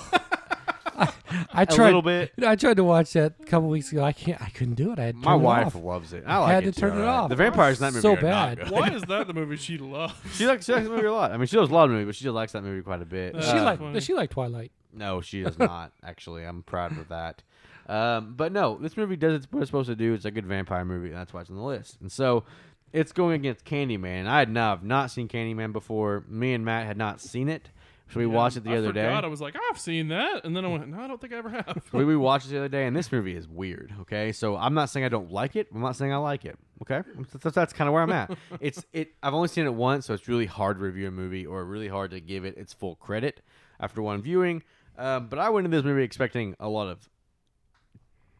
I, I a tried. a little bit. I tried to watch that a couple weeks ago. I can't. I couldn't do it. I had to My turn it wife off. loves it. I like Had it to turn too. it off. The vampires in that movie So are not bad. good. Why is that the movie she loves? She likes, she likes the movie a lot. I mean, she loves a lot of movies, but she just likes that movie quite a bit. Uh, Does she Uh, like? funny. Does she like Twilight? No, she does not. Actually, I'm proud of that. Um, but no, this movie does what it's supposed to do. It's a good vampire movie, and that's why it's on the list. And so, it's going against Candyman. I had not, have not seen Candyman before. Me and Matt had not seen it, so we Yeah, watched it the I other forgot. day. I was like, I've seen that, and then I went, No, I don't think I ever have. we, we watched it the other day, and this movie is weird. Okay, so I'm not saying I don't like it. I'm not saying I like it. Okay, that's, that's kind of where I'm at. it's it. I've only seen it once, so it's really hard to review a movie or really hard to give it its full credit after one viewing. Um, but I went into this movie expecting a lot of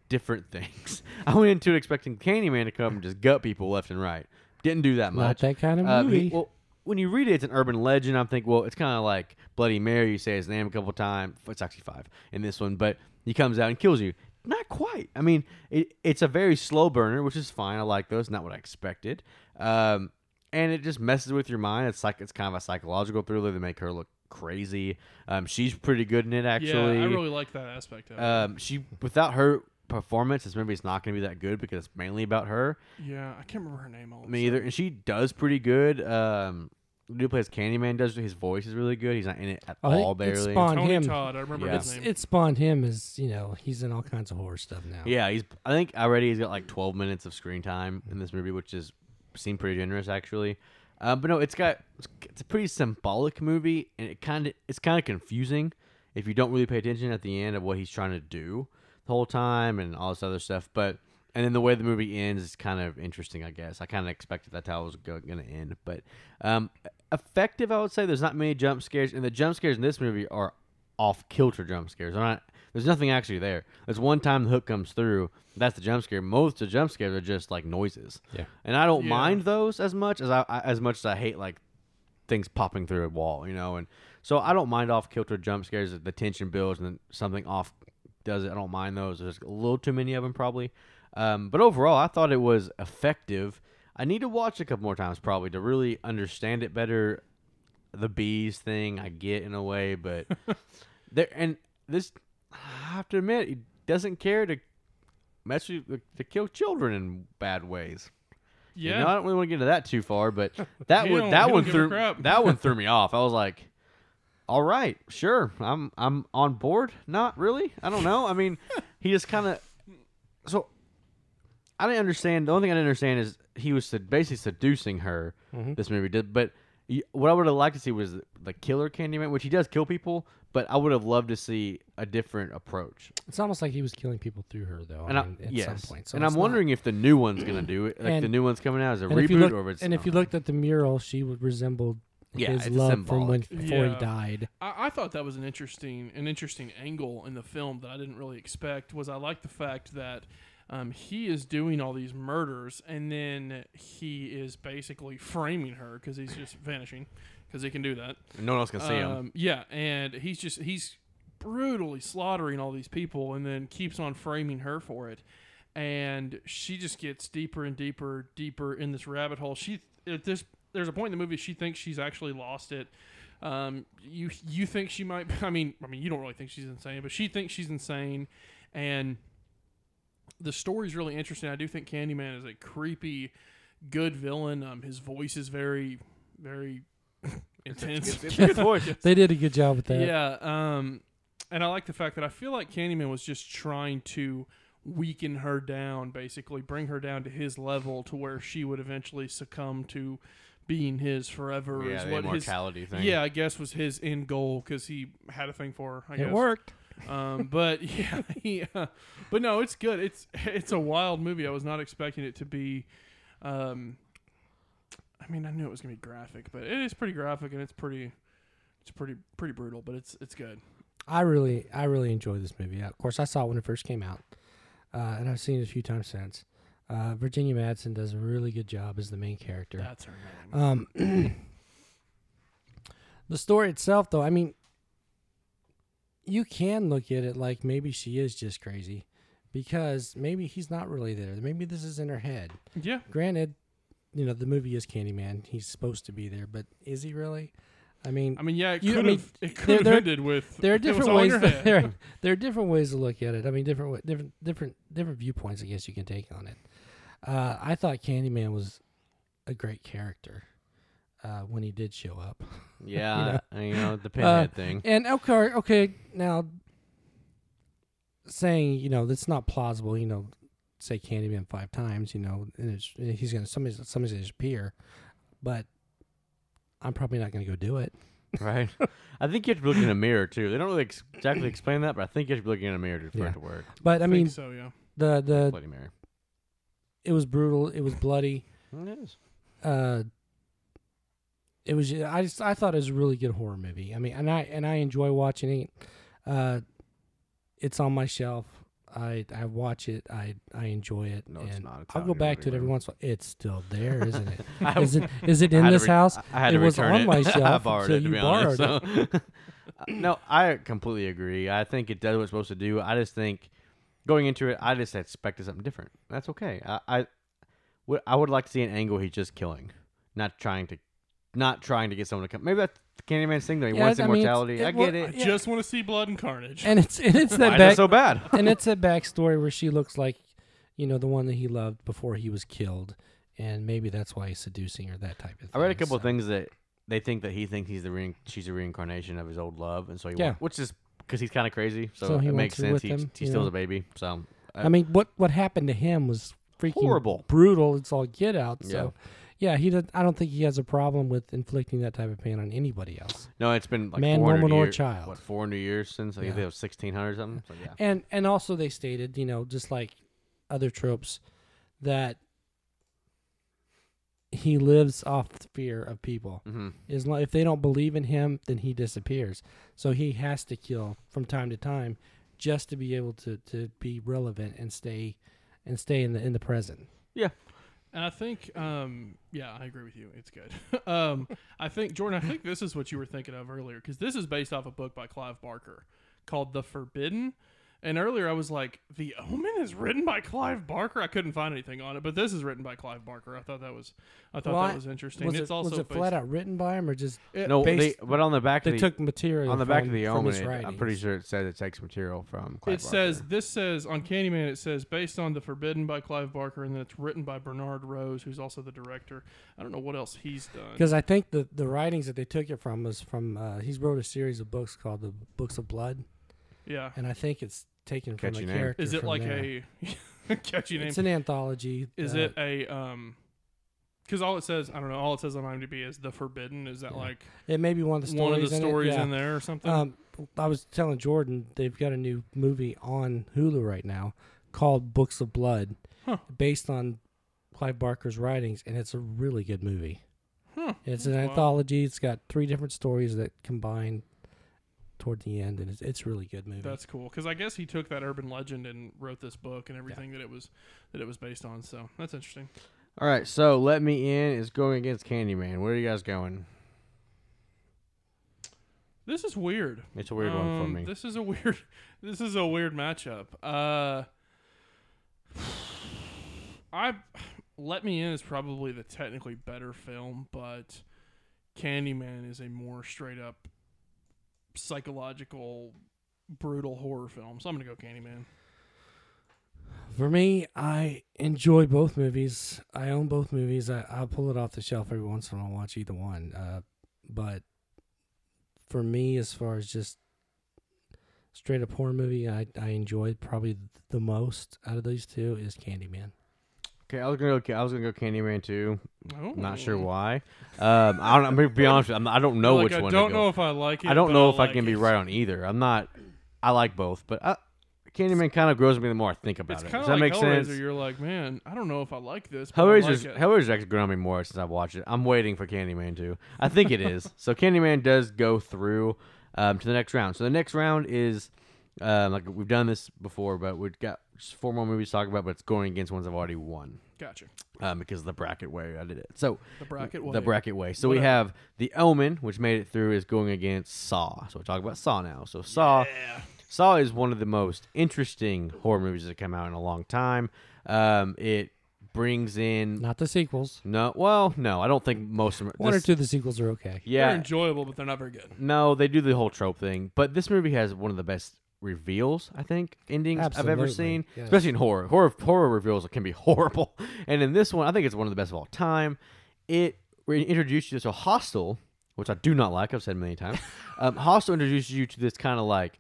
different things. I went into it expecting Candyman to come and just gut people left and right. Didn't do that much. Not that kind of Um, he- movie. well, when you read it, it's an urban legend. I'm thinking, well, it's kind of like Bloody Mary. You say his name a couple times. It's actually five in this one, but he comes out and kills you. Not quite. I mean, it, it's a very slow burner, which is fine. I like those. Not what I expected. Um, and it just messes with your mind. It's like it's kind of a psychological thriller. They make her look crazy. Um, she's pretty good in it, actually. yeah, I really like that aspect of it. um, she without her performance, this movie is not going to be that good because it's mainly about her. yeah, I can't remember her name. All Me either. And she does pretty good. Um, dude who plays Candyman does. His voice is really good. He's not in it at Oh, it- all, it spawned- Tony him. Todd. I remember Yeah. his it's, name. it spawned him as you know he's in all kinds of horror stuff now. Yeah, he's. I think already he's got like 12 minutes of screen time in this movie, which is seemed pretty generous actually. Um, but no, it's got it's, it's a pretty symbolic movie, and it kind of it's kind of confusing if you don't really pay attention at the end of what he's trying to do the whole time and all this other stuff. But and then the way the movie ends is kind of interesting, I guess. I kind of expected that's how it was going to end, but um, effective, I would say. There's not many jump scares, and the jump scares in this movie are off kilter jump scares. They're not. There's nothing actually there. There's one time the hook comes through. That's the jump scare. Most of the jump scares are just like noises. Yeah. And I don't Yeah. mind those as much as I, I as much as I hate like things popping through a wall, you know. And so I don't mind off kilter jump scares. The tension builds and then something off does it. I don't mind those. There's a little too many of them probably. Um, but overall, I thought it was effective. I need to watch a couple more times probably to really understand it better. The bees thing I get in a way, but there and this I have to admit he doesn't care to mess with to kill children in bad ways. You yeah. know, I don't really want to get into that too far, but that one that one don't give a threw that one threw me off. I was like, "All right, sure, I'm I'm on board." Not really. I don't know. I mean, he just kind of so I didn't understand. The only thing I didn't understand is he was sed- basically seducing her. Mhm. This movie did, but what I would have liked to see was the killer Candyman, which he does kill people, but I would have loved to see a different approach. It's almost like he was killing people through her, though. And I, I mean, at yes. some point. So and I'm not- wondering if the new one's gonna do it. Like the new one's coming out as a and if you reboot, look- or if it's and if you looked at the mural, she would resemble Yeah, his it's love from when before Yeah. he died. I, I thought that was an interesting an interesting angle in the film that I didn't really expect. Was I like the fact that um, he is doing all these murders and then he is basically framing her because he's just vanishing because he can do that. no one else can see him. Um, yeah, and he's just he's brutally slaughtering all these people, and then keeps on framing her for it, and she just gets deeper and deeper, deeper in this rabbit hole. She at this there's a point in the movie she thinks she's actually lost it. Um, you you think she might? I mean, I mean, you don't really think she's insane, but she thinks she's insane, and the story's really interesting. I do think Candyman is a creepy, good villain. Um, his voice is very, very intense. It's, it's a good voice. They did a good job with that. Yeah, um, and I like the fact that I feel like Candyman was just trying to weaken her down, basically bring her down to his level, to where she would eventually succumb to being his forever. Yeah, is the what his immortality thing. yeah, I guess was his end goal because he had a thing for her. I it guess. worked. Um, but yeah, he, uh, but no, it's good. It's it's a wild movie. I was not expecting it to be. Um, I mean, I knew it was gonna be graphic, but it is pretty graphic and it's pretty, it's pretty pretty brutal. But it's it's good. I really, I really enjoyed this movie. Of course, I saw it when it first came out, uh, and I've seen it a few times since. Uh, Virginia Madsen does a really good job as the main character. That's her name. Um, the story itself, though, I mean, you can look at it like maybe she is just crazy because maybe he's not really there. Maybe this is in her head. yeah, Granted, you know, the movie is Candyman. He's supposed to be there, but is he really? I mean, I mean, yeah, it You- I could mean, have it there- could have there- ended with there are different ways. her. There, there are different ways to look at it. I mean, different, different, different, different viewpoints. I guess you can take on it. Uh, I thought Candyman was a great character uh, when he did show up. Yeah, uh, you know the pinhead thing. And okay, okay, now saying you know that's not plausible. You know, say Candyman five times. You know, and it's, he's gonna somebody's somebody's gonna appear, but I'm probably not gonna go do it. right? I think you have to look in a mirror too. They don't really ex- exactly explain that, but I think you have to be looking in a mirror to- for Yeah. it to work. But I, think mean, so yeah. the the Bloody Mary. it was brutal. It was bloody. It is. Uh, it was. I just I thought it was a really good horror movie. I mean, and I and I enjoy watching it. Uh, it's on my shelf. I I watch it. I I enjoy it. No, it's and not. I'll go back to it every once. in a while. It's still there, isn't it? I- Is it is it in this re- house? I had to It was return on it. my I shelf borrowed until it, to you be honest, borrowed so. no, I completely agree. I think it does what it's supposed to do. I just think going into it, I just expected something different. That's okay. I, I, would- I would like to see an angle he's just killing, not trying to, not trying to get someone to come. Maybe that's the Candyman's thing though. He Yeah, wants I mean, it's- immortality. it I wa- get I it. Yeah. just want to see blood and carnage. And it's and it's that Why is back so bad? and it's that backstory where she looks like, you know, the one that he loved before he was killed, and maybe that's why he's seducing her. That type of thing. I read a couple so. of things that they think that he thinks he's the rein- she's a reincarnation of his old love, and so he Yeah. wa- which is because he's kind of crazy. So, So he it makes her sense. with He, him, he you steals know? a baby. So uh, I mean, what what happened to him was freaking Horrible. brutal. It's all get out. Yeah. So, yeah, he. Does, I don't think he has a problem with inflicting that type of pain on anybody else. no, it's been like Man, 400 woman, or child. What 400 years since I think Yeah. it was 1600 something. So yeah. And and also they stated, you know, just like other tropes, that he lives off the fear of people. Mm-hmm. Long, if they don't believe in him, then he disappears. So he has to kill from time to time, just to be able to, to be relevant and stay and stay in the in the present. And I think, um, yeah, I agree with you. It's good. um, I think, Jordan, I think this is what you were thinking of earlier because this is based off a book by Clive Barker called The Forbidden. And earlier I was like, The Omen is written by Clive Barker. I couldn't find anything on it, but this is written by Clive Barker. I thought that was, I thought Well, that was interesting. Was it's it, also was it based- flat out written by him or just it- No, they, based- but on the back they of the took material on the back from, of the from Omen, his it- I'm pretty sure it says it takes material from. Clive it says Barker. this says on Candyman. It says based on the Forbidden by Clive Barker, and then it's written by Bernard Rose, who's also the director. I don't know what else he's done. Because I think the the writings that they took it from was from uh, he's wrote a series of books called the Books of Blood, Yeah, and I think it's taken from Catchy a name. character. is it from like there. a catchy name? It's an anthology. Is uh, it a um? Because all it says, I don't know. All it says on IMDb is the Forbidden. Is that Yeah. like It may be one of the stories. one of the in it, stories yeah. in there or something? Um, I was telling Jordan they've got a new movie on Hulu right now called Books of Blood, Huh. based on Clive Barker's writings, and it's a really good movie. Huh. It's an Wow. anthology. It's got three different stories that combine toward the end, and it's it's a really good movie. That's cool. Because I guess he took that urban legend and wrote this book and everything that it was that it was based on. So that's interesting. All right, so Let Me In is going against Candyman. Where are you guys going? This is weird. It's a weird one for Um, me. This is a weird. This is a weird matchup. Uh, I let me in is probably the technically better film, but Candyman is a more straight up psychological, brutal horror film. So I'm gonna go Candyman. For me, I enjoy both movies. I own both movies. I, I'll pull it off the shelf every once in a while watch either one. Uh, but for me, as far as just straight up horror movie, I, I enjoyed probably the most out of these two is Candyman. Okay, I was gonna go. I was gonna go Candyman too. Oh. Not sure why. Um, I don't. I'm gonna be honest. I'm, I don't know Like, which I one. I don't know if I like it. I don't know if I like can be right on either. I'm not. I like both, but I, Candyman kind of grows me the more I think about It's it. Does that like make Hellraiser. sense? You're like, man, I don't know if I like this. I Hellraiser's like. Hellraiser's actually grown me more since I've watched it. I'm waiting for Candyman too. I think it is. so Candyman does go through um, to the next round. So the next round is um, like we've done this before, but we've got four more movies to talk about, but it's going against ones I've already won Gotcha. um, because of the bracket way I did it. So The bracket. the bracket way. So we have the Omen, which made it through, is going against Saw. So we'll talk about Saw now. So Saw. Yeah. Saw is one of the most interesting horror movies that come out in a long time. Um, it brings in Not the sequels. no, well, no, I don't think most of them. One or two of the sequels are okay. Yeah, They're Yeah, enjoyable, but they're not very good. no, they do the whole trope thing. But this movie has one of the best reveals I think endings I've ever seen, yes. especially in horror. Horror horror reveals can be horrible, and in this one, I think it's one of the best of all time. It introduced you to Hostel, which I do not like. I've said many times. um, Hostel introduces you to this kind of like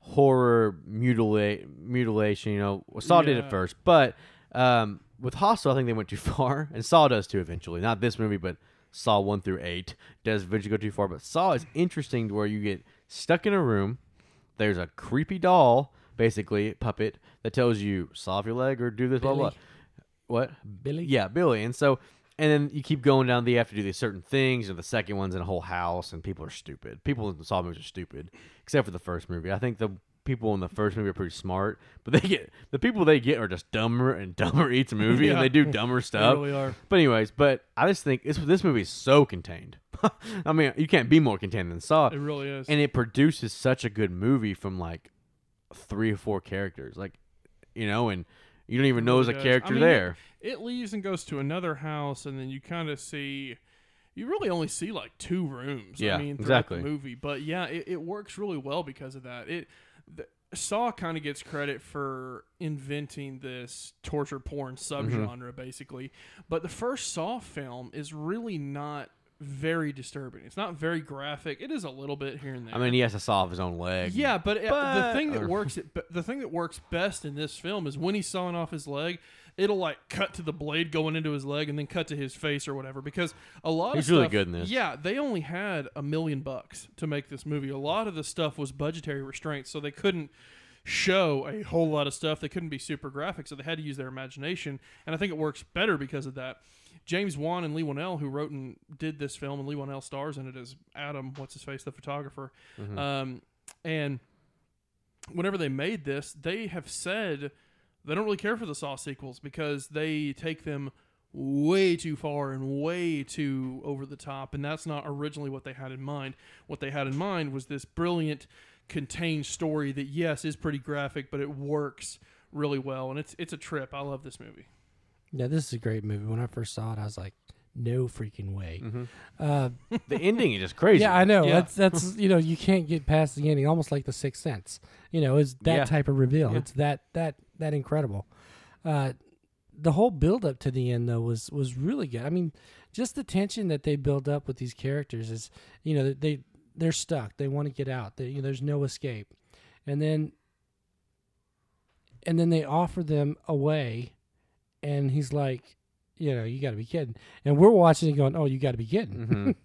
horror mutilate mutilation. You know, Saw did it first, but um, with Hostel, I think they went too far, and Saw does too eventually. Not this movie, but Saw one through eight does eventually go too far. But Saw is interesting to where you get stuck in a room. There's a creepy doll, basically puppet, that tells you solve your leg or do this, blah blah. What? Billy? Yeah, Billy. And so, and then you keep going down. They have to do these certain things. And the second one's in a whole house, and people are stupid. People in the Saw movies are stupid, except for the first movie. I think the people in the first movie are pretty smart, but they get the people they get are just dumber and dumber each movie, and they do dumber They stuff. really are. But anyways, but I just think this this movie is so contained. I mean, you can't be more contained than Saw, It really is. and it produces such a good movie from like three or four characters, like you know, and you don't even know there's a does. I character mean, there. it leaves and goes to another house, and then you kind of see. You really only see like two rooms. Yeah, I mean, exactly. the movie, but yeah, it, it works really well because of that. It the, Saw kind of gets credit for inventing this torture porn Mm-hmm. subgenre, basically. But the first Saw film is really not very disturbing. It's not very graphic. It is a little bit here and there. I mean, he has to saw off his own leg. Yeah, but, it- the thing that or- works the thing that works best in this film is when he's sawing off his leg, it'll like cut to the blade going into his leg and then cut to his face or whatever. Because a lot He's of really stuff- good in this. Yeah, they only had a million bucks to make this movie. A lot of the stuff was budgetary restraints, so they couldn't show a whole lot of stuff. They couldn't be super graphic, so they had to use their imagination. And I think it works better because of that. James Wan and Leigh Whannell, who wrote and did this film, and Leigh Whannell stars in it as Adam, what's his face, the photographer. Mm-hmm. Um, and whenever they made this, they have said they don't really care for the Saw sequels because they take them way too far and way too over the top, and that's not originally what they had in mind. What they had in mind was this brilliant, contained story that yes is pretty graphic, but it works really well, and it's it's a trip. I love this movie. Yeah, this is a great movie. When I first saw it, I was like, no freaking way. Mm-hmm. Uh, the ending is just crazy. yeah, I know. Yeah. That's that's you know you can't get past the ending. Almost like the Sixth Sense. You know, it's that Yeah. type of reveal. Yeah. It's that that that incredible. Uh, the whole build up to the end though was was really good. I mean, just the tension that they build up with these characters is you know they they're stuck. They want to get out. They, you know, there's no escape, and then and then they offer them a way, and he's like, you know, you got to be kidding. And we're watching it going, oh, you got to be kidding.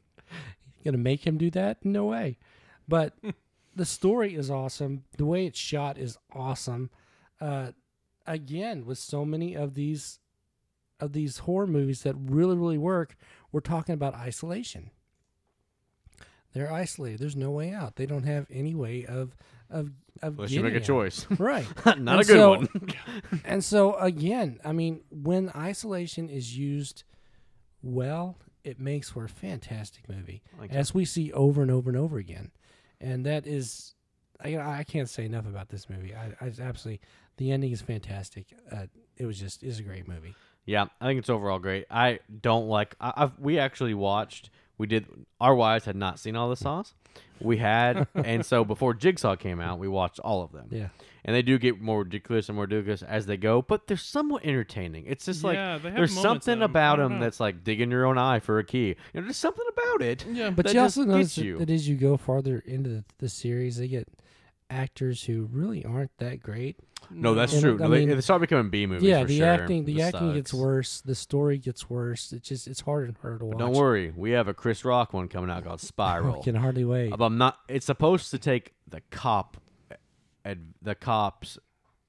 Mhm. gonna make him do that? No way. But the story is awesome. The way it's shot is awesome. Uh, again, with so many of these of these horror movies that really, really work, we're talking about isolation. They're isolated. There's no way out. They don't have any way of of of Unless you make a out. choice. Right. Not And a good so- one. And so again, I mean, when isolation is used well, it makes for a fantastic movie, Like- as we see over and over and over again. And that is, I, I can't say enough about this movie. I, I absolutely, the ending is fantastic. Uh, it was just, is a great movie. Yeah, I think it's overall great. I don't like. I, I've, we actually watched. We did. Our wives had not seen all the saws. We had, and so before Jigsaw came out, we watched all of them. Yeah. And they do get more ridiculous and more ridiculous as they go, but they're somewhat entertaining. It's just like Yeah, they have there's moments something 'em. about I don't them oh, know. that's like digging your own eye for a key. You know, there's something about it. Yeah, But That you just also gets notice that, you. that as you go farther into the, the series, they get actors who really aren't that great. No, that's And, true. I No, they, mean- they start becoming B movies. yeah, for the sure. acting, the This acting gets worse. The story gets worse. It's just, it's harder and harder to watch. But don't worry, we have a Chris Rock one coming out called I Spiral. can hardly wait. But I'm not. It's supposed to take the cop, eh, ad, the cop's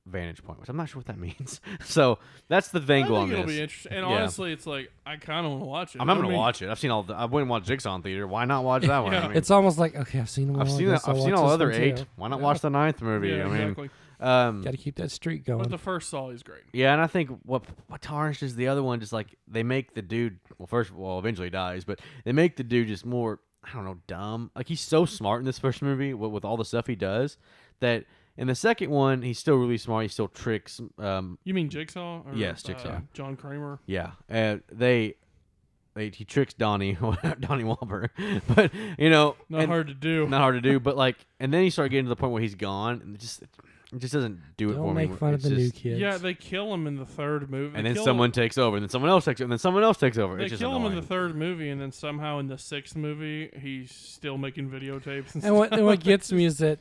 vantage point, which I'm not sure what that means. so that's the I angle on think it'll this. be interesting. And Yeah. honestly, it's like I kind of want to watch it. I'm not I gonna watch it. I've seen all. The, I went and watched Jigsaw in theater. Why not watch that one? Yeah. I mean, It's almost like okay, I've seen them all. I've seen. I've I've seen all other eight. Why not watch the ninth movie? Yeah, I mean, exactly. Um, Got to keep that streak going. But the first Saw is great. yeah, and I think what what tarnishes the other one just like they make the dude. Well, first of all, eventually dies, but they make the dude just more. I don't know, dumb. Like he's so smart in this first movie with, with all the stuff he does that. In the second one, he's still really smart. He still tricks um, You mean Jigsaw? Or, Yes, uh, Jigsaw. John Kramer. Yeah, uh, they, they he tricks Donnie Donnie Wahlberg, but you know, Not and- hard to do. not hard to do. But like, and then he start getting to the point where he's gone, and just it just doesn't do it for Don't me. make fun of It's the new just- kids. Yeah, they kill him in the third movie. And They then kill someone Him, takes over, and then someone else takes over, and then someone else takes over. they it's just kill him in annoying. the third movie, and then somehow in the sixth movie, he's still making videotapes. And, and what and what gets me is that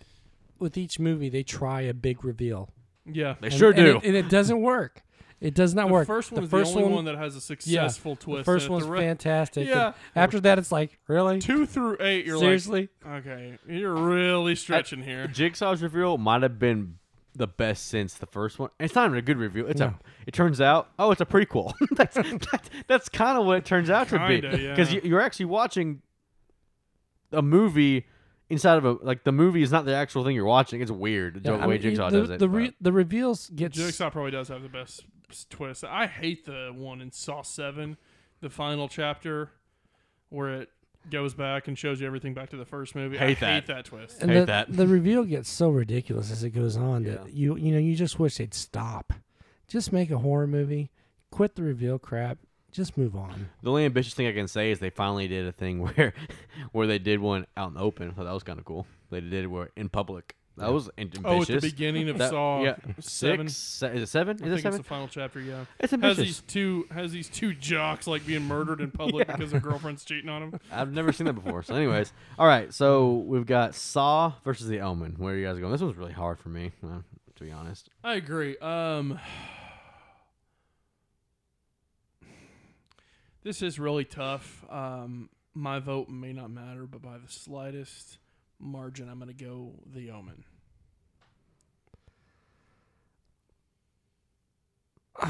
with each movie they try a big reveal. yeah, they And- sure and do. it, and it doesn't work. It does not the work. first the one is first the only one, one, that has a successful twist. the first in it. one's The re- fantastic. Yeah. after that, it's like really Two through eight, you're seriously. like, okay, you're really stretching here. Jigsaw's reveal might have been the best since the first one. It's not even a good review. It's No. a. It turns out, oh, it's a prequel. that's that, that's kind of what it turns out to be. Kinda, yeah. Because you, you're actually watching a movie inside of a like the movie is not the actual thing you're watching. It's weird the Yeah, I way mean, Jigsaw the, does it. The, re- the reveals get Jigsaw probably does have the best twist. I hate the one in Saw Seven, the final chapter, where it goes back and shows you everything back to the first movie. I Hate hate that. that twist. and hate the, that. the reveal gets so ridiculous as it goes on Yeah. that you you know you just wish they'd stop. Just make a horror movie. Quit the reveal crap. Just move on. The only ambitious thing I can say is they finally did a thing where where they did one out in the open. I thought that was kind of cool. They did it where in public. That was ambitious. Oh, at the beginning of That- Saw yeah, Seven. Six? Se- is it seven? I Is it think it's the final chapter. Yeah, It's ambitious. has ambitious. these two has these two jocks like being murdered in public Yeah. because their girlfriend's cheating on them. I've never seen that before. So, anyways, all right. So we've got Saw versus The Omen. Where are you guys going? This one's really hard for me, uh, to be honest. I agree. Um, this is really tough. Um, my vote may not matter, but by the slightest margin, I'm going to go The Omen.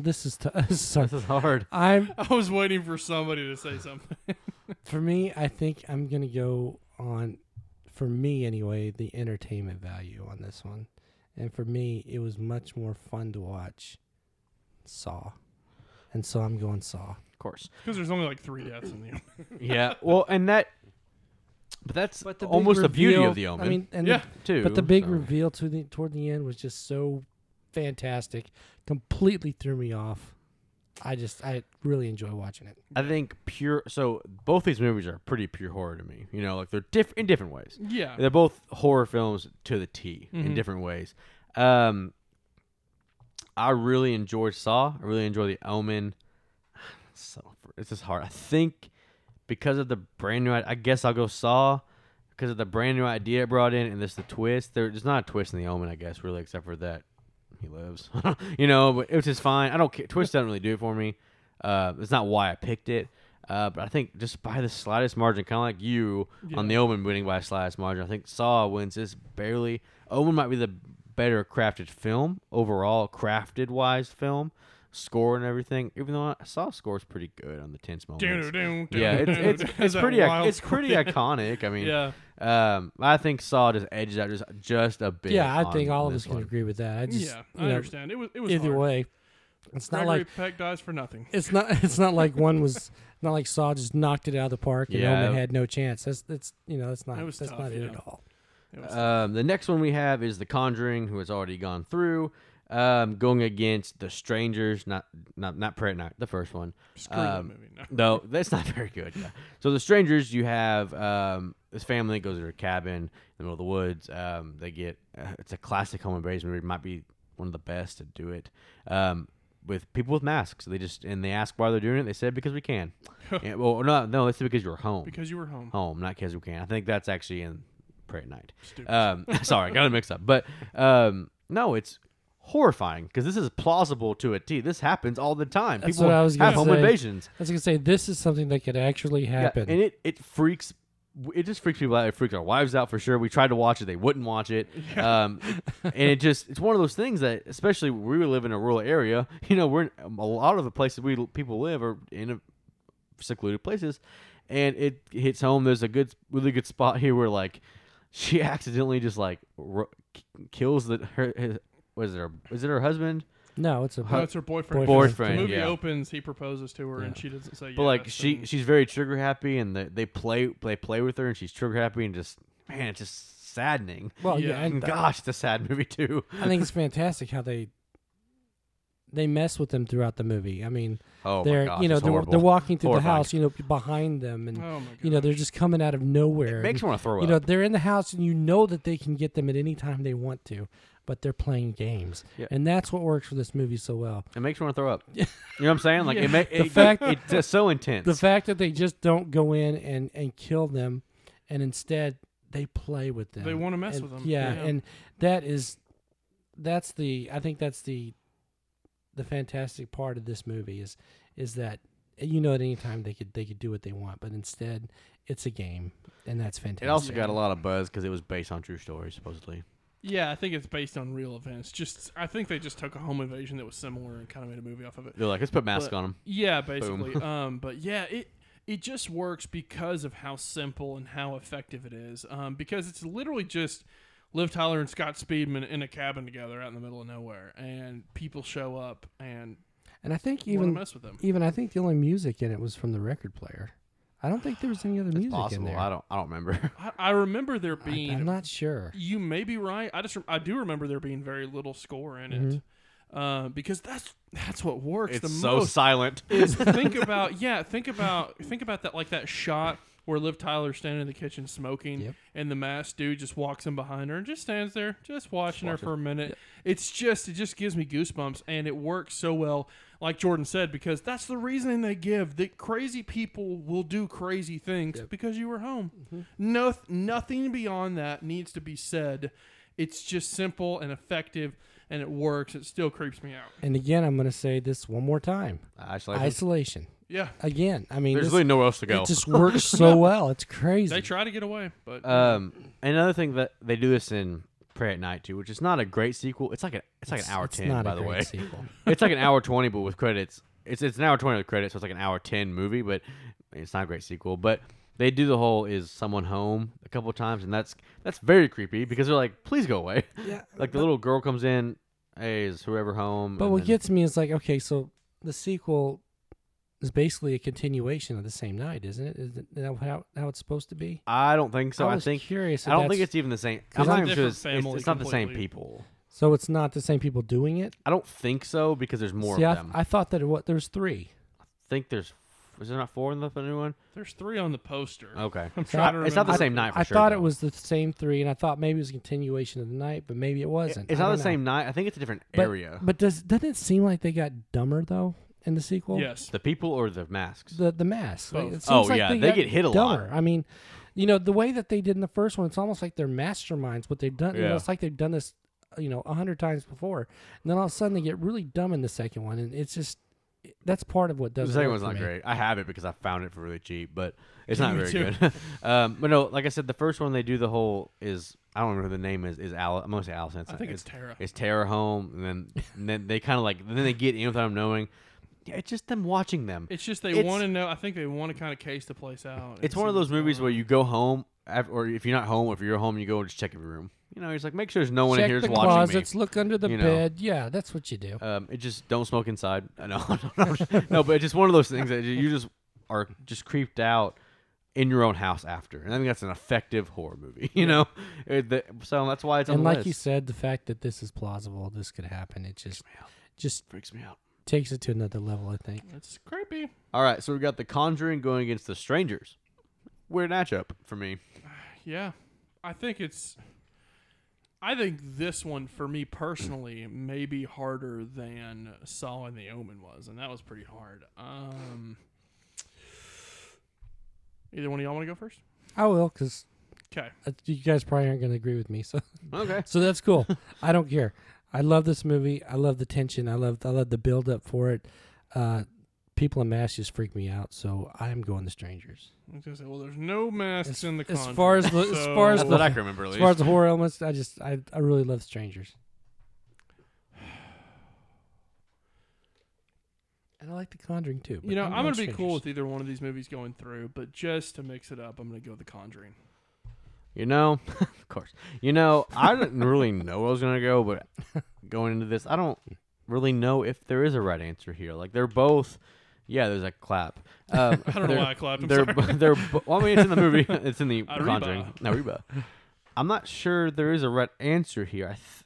This is t- this is so- This is hard. I'm I was waiting for somebody to say something. for me. I think I'm gonna go on. For me, anyway, the entertainment value on this one, and for me, it was much more fun to watch. Saw, and so I'm going Saw. Of course. Because there's only like three deaths in The Yeah. Well, and that, but that's But the big almost the beauty of The Omen. I mean, and Yeah. the, too. but the big so. reveal to the toward the end was just so fantastic. Completely threw me off. I just I really enjoy watching it. I think pure. So both these movies are pretty pure horror to me. You know, like they're diff- in different ways. Yeah. They're both horror films to the T in Mhm. different ways. Um, I really enjoyed Saw. I really enjoy The Omen. So it's just hard. I think because of the brand new. I guess I'll go Saw because of the brand new idea it brought in and this the twist. There, there's not a twist in The Omen, I guess, really, except for that he lives. you know, but it was just fine. I don't care. Twist doesn't really do it for me. Uh, it's not why I picked it. Uh, but I think just by the slightest margin, kind of like you on the Omen winning by a slightest margin, I think Saw wins this barely. Omen might be the better crafted film overall, crafted wise film, score and everything. Even though I saw score's pretty good on the tense moments. Yeah, it's it's, it's pretty wild it's pretty iconic. I mean, Yeah. um, I think Saw just edges out just just a bit. yeah, I think all of us can one. agree with that. I just yeah. you I know, understand. It was. It was either hard. way, it's not like Peck dies for nothing. it's not it's not like one was not like Saw just knocked it out of the park and Yeah. Omen had no chance. That's that's you know that's not It was that's tough, not it at all. It Um, the next one we have is The Conjuring, who has already gone through. Um, going against The Strangers, not not not Prey at Night, the first one. screw um, movie. No. No, that's not very good. Yeah. So the strangers, you have um, this family goes to their cabin in the middle of the woods. Um, they get uh, it's a classic home invasion movie. It might be one of the best to do it. Um, with people with masks, they just and they ask why they're doing it. They said because we can. and, well, no, no, they said because you're home, Because you were home. home, not because we can. I think that's actually in Prey at Night. Stupid. Um, sorry, got it mixed up. But um, no, it's horrifying because this is plausible to a T. This happens all the time. That's People what I was have gonna home say. invasions. I was gonna say this is something that could actually happen. Yeah, and it, it freaks it just freaks people out. It freaks our wives out for sure. We tried to watch it, they wouldn't watch it. Um, and it just it's one of those things that especially we live in a rural area, you know, we're in a lot of the places we people live are in a secluded places and it hits home there's a good really good spot here where like she accidentally just like ro- kills the her his, was it her is it her husband no, it's a no, it's her boyfriend. Boyfriend. The movie yeah. opens, he proposes to her, and Yeah. she doesn't say yes. But like she and- she's very trigger happy, and they, they play they play with her, and she's trigger happy, and just man, it's just saddening. well, yeah. Yeah. and And gosh, it's a sad movie too. I think it's fantastic how they they mess with them throughout the movie. I mean, Oh they're gosh, you know it's they're, horrible. they're walking through Horrifying. the house, you know, behind them, and oh my god, you know they're just coming out of nowhere. It makes and, me want to throw you up. know they're in the house, and you know that they can get them at any time they want to, but they're playing games, Yeah. and that's what works for this movie so well. it makes you want to throw up. You know what I'm saying? Like Yeah. it, ma- The it fact- it's just so intense. The fact that they just don't go in and and kill them, and instead they play with them. They wanna mess And- with them. Yeah, Yeah. and that is that's the I think that's the the fantastic part of this movie is is that you know at any time they could they could do what they want, but instead it's a game, and that's fantastic. it also got a lot of buzz because it was based on true stories, supposedly. Yeah, I think it's based on real events. Just I think they just took a home invasion that was similar and kind of made a movie off of it. They're like, let's put masks But- on them. Yeah, basically. um, but yeah, it it just works because of how simple and how effective it is. Um, because it's literally just Liv Tyler and Scott Speedman in a cabin together out in the middle of nowhere, and people show up and And I think want to even mess with them. even I think the only music in it was from the record player. I don't think there was any other It's music in possible. there. I don't. I don't remember. I, I remember there being. I, being. am not sure. you may be right. I just I do remember there being very little score in it, Mm-hmm. uh, because that's that's what works the it's so most. silent. is think about yeah think about think about that like that shot where Liv Tyler's standing in the kitchen smoking Yep. and the masked dude just walks in behind her and just stands there just watching her watching. for a minute it's just it just gives me goosebumps and it works so well like Jordan said because that's the reasoning they give that crazy people will do crazy things because you were home Mm-hmm. no nothing beyond that needs to be said it's just simple and effective and it works it still creeps me out And again, I'm going to say this one more time: Actually, isolation. yeah Again, I mean, there's this, really nowhere else to go. it just works so well. It's crazy. they try to get away but Um, another thing that they do this in Prey at Night too, which is not a great sequel. It's like a it's like an hour It's ten, not by a the great way. sequel. it's like an hour twenty, but with credits. It's it's an hour twenty with credits, so it's like an hour ten movie, but it's not a great sequel. But they do the whole is someone home a couple of times, and that's that's very creepy because they're like, please go away. Yeah, like the little girl comes in, hey, is whoever home? But what then- gets me is like, okay, so the sequel is basically a continuation of the same night, isn't it? Is it that how, how it's supposed to be? I don't think so. I I, was think curious. I don't think it's even the same. I'm not even sure different it's, it's, family it's not the same people. so. It's not the same people doing it. I don't think so because there's more See, I, of th- them. I thought that it, what there's three. I think there's is there not four in the, the new one? There's three on the poster. Okay. I'm So trying to It's not the same night for I sure. thought though. it was the same three, and I thought maybe it was a continuation of the night, but maybe it wasn't. It's I not the know. same night. I think it's a different But- area. But does doesn't it seem like they got dumber though in the sequel? Yes. the people or the masks? The the mask. Like, Both. it seems Oh, like yeah, they got get hit a lot. dumber. I mean, you know, the way that they did in the first one, it's almost like they're masterminds. What they've done, you know, it's like they've done this, you know, a hundred times before, and then all of a sudden they get really dumb in the second one, and it's just that's part of what does. The second one's not me. great. I have it because I found it for really cheap, but it's Yeah, not very too. good. um, but no, like I said, the first one they do the whole is I don't remember who the name is. Is Al? I'm gonna say Allison. I think it's Tara. It's Tara home, and then and then they kind of like then they get in without them knowing. Yeah, it's just them watching them. It's just they It's- want to know. I think they want to kind of case the place out. and It's one see of those what's movies going where on. you go home, af- or if you're not home, if you're home, you go and just check every room. You know, it's like make sure there's no one Check in here the just watching closets, look under the you know. bed. Yeah, that's what you do. Um, it just don't smoke inside. I know, no, but it's just one of those things that you just are just creeped out in your own house after, and I think that's an effective horror movie. You know, It- the- so that's why it's on and the like list. you said, the fact that this is plausible, this could happen. It just just freaks me out. Takes it to another level. I think. It's creepy. All right, so we've got The Conjuring going against The Strangers. Weird matchup for me. Yeah, I think it's. I think this one for me personally may be harder than Saw and the Omen was, and that was pretty hard. Um, either one of y'all want to go first? I will, because Okay. you guys probably aren't going to agree with me. So. Okay. So that's cool. I don't care. I love this movie. I love the tension. I love I love the build up for it. Uh, people in masks just freak me out. So I'm going to strangers. I was gonna say, well, there's no masks As- in the as Conjuring, far as the- as far as That's so- I can remember at As far as the horror elements, I just I I really love strangers. And I like The Conjuring too. but You know, I'm I'm gonna going be cool with either one of these movies going through, but just to mix it up, I'm gonna go with The Conjuring. You know, of course. You know, I didn't really know where I was gonna go, but going into this, I don't really know if there is a right answer here. Like they're both, yeah. There's a clap. Um, I don't know why I clapped. I'm They're sorry. they're. Well, I mean, it's in the movie. It's in the Arriba. Conjuring. Arriba. I'm not sure there is a right answer here. I. Th-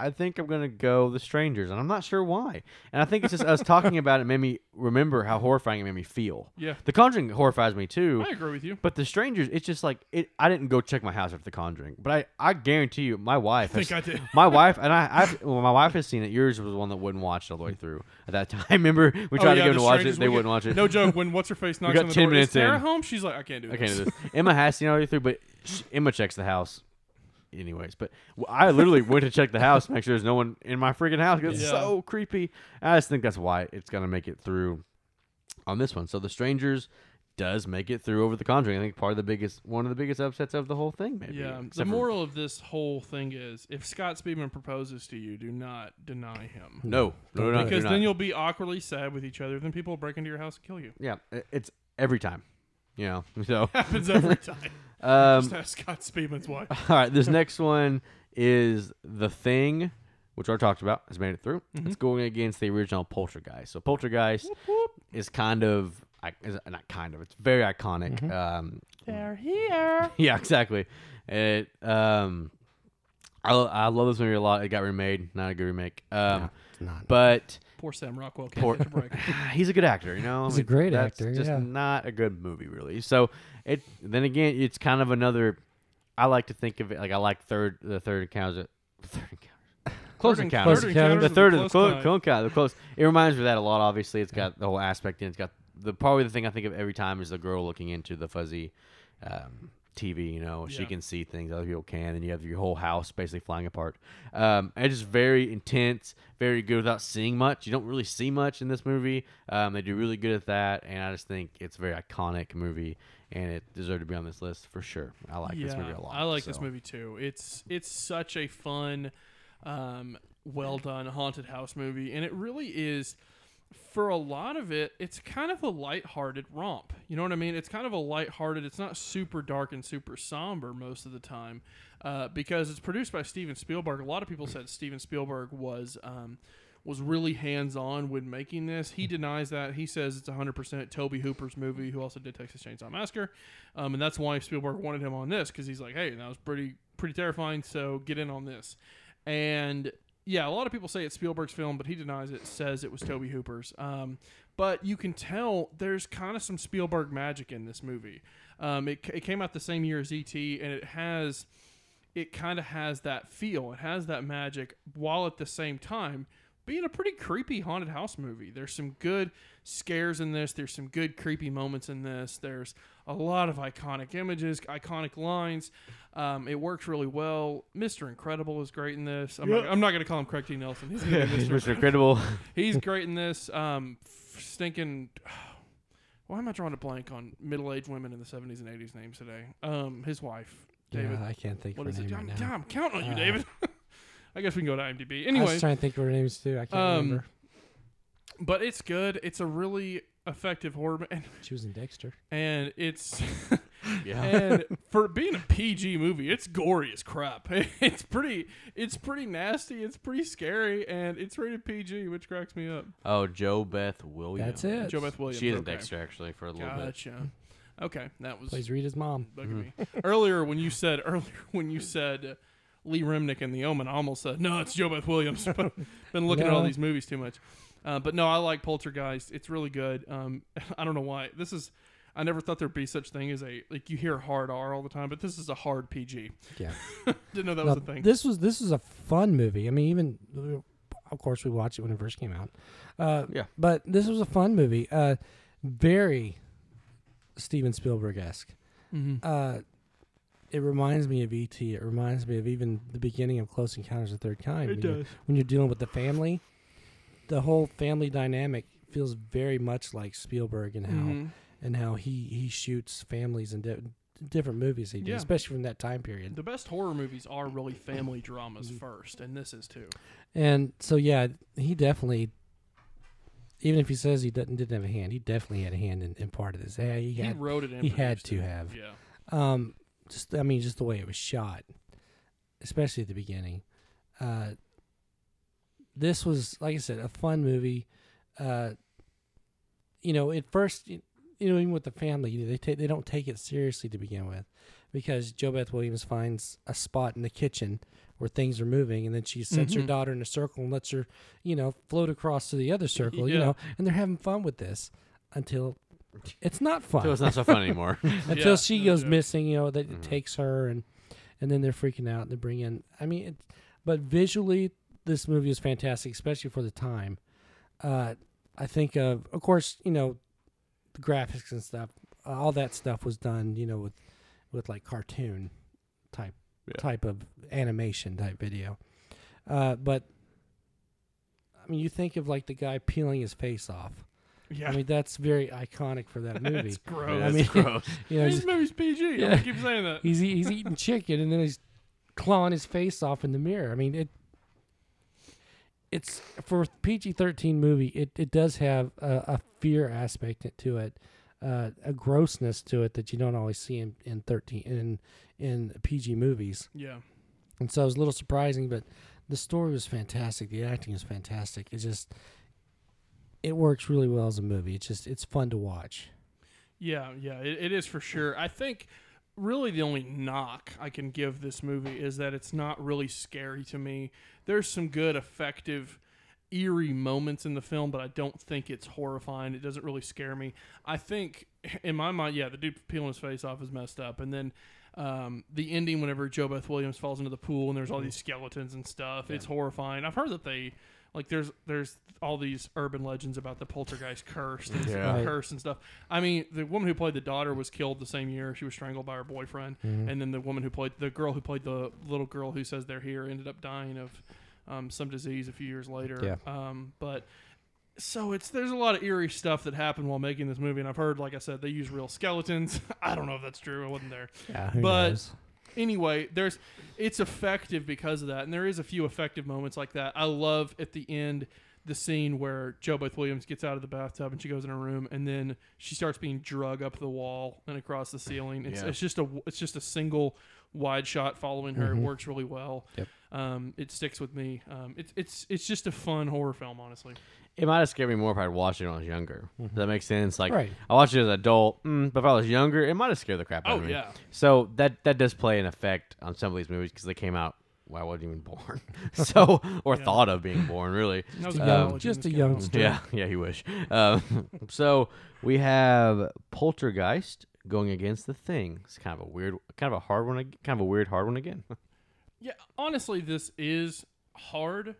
I think I'm gonna go The Strangers, and I'm not sure why. And I think it's just us talking about it made me remember how horrifying it made me feel. yeah, The Conjuring horrifies me too. I agree with you. But the strangers, it's just like it. I didn't go check my house after the Conjuring, but I, I guarantee you, my wife. I wife, think I did. my wife, and I, I've, well, my wife has seen it. Yours was the one that wouldn't watch it all the way through at that time. I remember, we Oh, tried to yeah, get them to watch it, they wouldn't watch it. No joke. When what's her face knocks got on the 10 door, minutes is Tara in. home? She's like, I can't do it. I this. can't do this. Emma has seen it all the way through, but sh Emma checks the house. Anyways, but I literally went to check the house, make sure there's no one in my freaking house. It's Yeah. so creepy. I just think that's why it's gonna make it through on this one. So the strangers, does make it through over The Conjuring. I think part of the biggest, one of the biggest upsets of the whole thing. Maybe. Yeah. The Except for- moral of this whole thing is if Scott Speedman proposes to you, do not deny him. No, no, no, no, Because you're then you'll be awkwardly sad with each other. Then people will break into your house and kill you. Yeah, it's every time. You know. So. Happens every time. Um, Just ask Scott Speedman's wife. All right, this next one is The Thing, which I talked about, has made it through. Mm-hmm. It's going against the original Poltergeist. So Poltergeist is kind of, is not kind of, it's very iconic. Mm-hmm. Um, They're here. yeah, exactly. It, um, I, I love this movie a lot. It got remade, not a good remake. Um, No, it's not. but Poor Sam Rockwell can't Poor- catch a break. he's a good actor, you know. He's a great that's actor, Just yeah. not a good movie, really. So it. Then again, it's kind of another. I like to think of it like I like third the third encounters. Third encounters. Close Third encounters. Close encounters The third of the close close, close encounter, the close. It reminds me of that a lot. Obviously, it's got the whole aspect in. it. It's got the probably the thing I think of every time is the girl looking into the fuzzy um, TV. You know, she can see things other people can, and you have your whole house basically flying apart. Um, it's just very intense, very good without seeing much. You don't really see much in this movie. Um, they do really good at that, and I just think it's a very iconic movie, and it deserved to be on this list for sure. I like this movie a lot. I like this movie too. It's it's such a fun, um, well done haunted house movie, and it really is. For a lot of it, it's kind of a lighthearted romp. You know what I mean? It's kind of a lighthearted. It's not super dark and super somber most of the time, uh, because it's produced by Steven Spielberg. A lot of people said Steven Spielberg was um, was really hands on when making this. He denies that. He says it's 100% Tobe Hooper's movie, who also did Texas Chainsaw Massacre, um, and that's why Spielberg wanted him on this because he's like, hey, that was pretty pretty terrifying. So get in on this, and yeah, a lot of people say it's Spielberg's film, but he denies it. Says it was Tobe Hooper's. Um, but you can tell there's kind of some Spielberg magic in this movie. Um, it, it came out the same year as ET, and it has it kind of has that feel. It has that magic, while at the same time being a pretty creepy haunted house movie. There's some good scares in this. There's some good creepy moments in this. There's a lot of iconic images, iconic lines. Um, it works really well. Mr. Incredible is great in this. I'm not, not going to call him Craig T. Nelson. He's, Mr. Mr. Incredible. He's great in this. Um, stinking. Why am I drawing a blank on middle-aged women in the 70s and 80s names today? Um, his wife, David. Yeah, I can't think what of is her it? name I'm, right now. I'm counting on you, Uh, David. I guess we can go to IMDb. Anyway, I was trying to think of her names too. I can't Um, remember. but it's good. It's a really effective horror, man. and, She was in Dexter. and it's Yeah. and for being a PG movie, it's gory as crap. It's pretty, it's pretty nasty. It's pretty scary, and it's rated PG, which cracks me up. oh, JoBeth Williams. That's it. JoBeth Williams. She is okay. Dexter actually for a little bit. Gotcha. Okay, that was Plays Rita's mom. bugging me earlier when you said earlier when you said uh, Lee Remick in The Omen. I almost said no, it's JoBeth Williams. but been looking at all these movies too much. Uh, but no, I like Poltergeist. It's really good. Um, I don't know why this is. I never thought there'd be such thing as a like you hear hard R all the time, but this is a hard PG. Yeah. Didn't know that Now, was a thing. This was this was a fun movie. I mean, even of course we watched it when it first came out. Uh, Yeah. But this was a fun movie. Uh, very Steven Spielberg esque. mm-hmm. Uh, it reminds me of E.T. It reminds me of even the beginning of Close Encounters of the Third Kind. It when you're- does. when you're dealing with the family, the whole family dynamic feels very much like Spielberg and how Mhm. and how he he shoots families in di- different movies he did, Yeah. especially from that time period. The best horror movies are really family dramas Mm-hmm. first, and this is too. And so yeah, he definitely. Even if he says he didn't didn't have a hand, he definitely had a hand in, in part of this. Yeah, he He had. wrote it in. he had to have. Yeah. Um, just I mean, just the way it was shot, especially at the beginning. Uh, this was, like I said, a fun movie. Uh, you know, at first, you you know, even with the family, you know, they take they don't take it seriously to begin with, because JoBeth Williams finds a spot in the kitchen where things are moving, and then she sets her Mhm. daughter in a circle and lets her, you know, float across to the other circle. You know, and they're having fun with this until it's not fun So it's not so fun anymore. until Yeah, she no goes joke. missing. You know that Mhm. it takes her, and and then they're freaking out. and They bring in. I mean, it, but visually, this movie is fantastic, especially for the time. Uh, I think of, of course, you know, the graphics and stuff. Uh, all that stuff was done, you know, with with like cartoon type Yeah. type of animation type video. Uh, but I mean, you think of like the guy peeling his face off Yeah. I mean, that's very iconic for that movie. It's Yeah, gross. I that's mean- gross. you know, this he's, movie's PG. Yeah. gonna keep saying that. he's e- he's eating chicken and then he's clawing his face off in the mirror. I mean, it. It's for PG-13 movie. It it does have a, a fear aspect to it, uh, a grossness to it that you don't always see in, in 13 in in PG movies. Yeah. And so it was a little surprising, but the story was fantastic. The acting is fantastic. It just it works really well as a movie. It's just it's fun to watch. Yeah, yeah, it, it is for sure. I think really the only knock I can give this movie is that it's not really scary to me. There's some good, effective, eerie moments in the film, but I don't think it's horrifying. It doesn't really scare me. I think, in my mind, yeah, the dude peeling his face off is messed up, and then. Um, the ending whenever JoBeth Williams falls into the pool and there's all these skeletons and stuff. It's horrifying. I've heard that they like there's there's all these urban legends about the poltergeist curse and Yeah. Right. curse and stuff. I mean, the woman who played the daughter was killed the same year. She was strangled by her boyfriend, Mm-hmm. and then the woman who played the girl who played the little girl who says they're here ended up dying of um, some disease a few years later. Yeah. Um, but so it's there's a lot of eerie stuff that happened while making this movie, and I've heard, like I said, they use real skeletons. I don't know if that's true. I wasn't there Yeah, who But- knows? Anyway, there's it's effective because of that, and there is a few effective moments like that. I love at the end the scene where JoBeth Williams gets out of the bathtub and she goes in her room, and then she starts being drug up the wall and across the ceiling. It's, Yeah. it's just a it's just a single wide shot following her. It Mhm. works really well. Yep. Um, it sticks with me. Um, it's it's it's just a fun horror film, honestly. It might have scared me more if I'd watched it when I was younger. Does that make sense? Like, Right. I watched it as an adult, mm, but if I was younger, it might have scared the crap out Oh of me. yeah, So that that does play an effect on some of these movies because they came out. Well, I wasn't even born, so or Yeah. thought of being born, really. That was Just in a young- just a this came youngster. Yeah, yeah, you wish. Um, so we have Poltergeist going against the Thing. It's kind of a weird, kind of a hard one, ag- kind of a weird hard one again. Yeah, honestly, this is hard,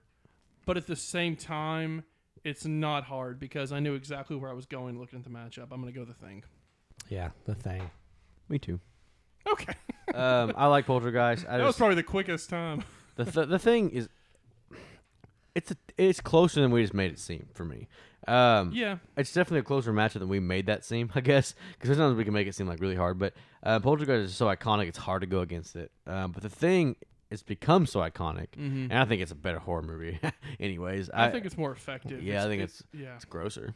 but at the same time, it's not hard because I knew exactly where I was going looking at the matchup. I'm going to go the thing. Yeah, the thing. Me too. Okay, Um, I like Poltergeist. I that was just, probably the quickest time. the th- the thing is, it's a, it's closer than we just made it seem for me. Um, Yeah, it's definitely a closer matchup than we made that seem, I guess. Because sometimes we can make it seem like really hard, but uh, Poltergeist is so iconic, it's hard to go against it. Um, but the thing, it's become so iconic, Mhm. and I think it's a better horror movie. Anyways, I, think it's more effective. yeah, I think it's yeah, it's grosser.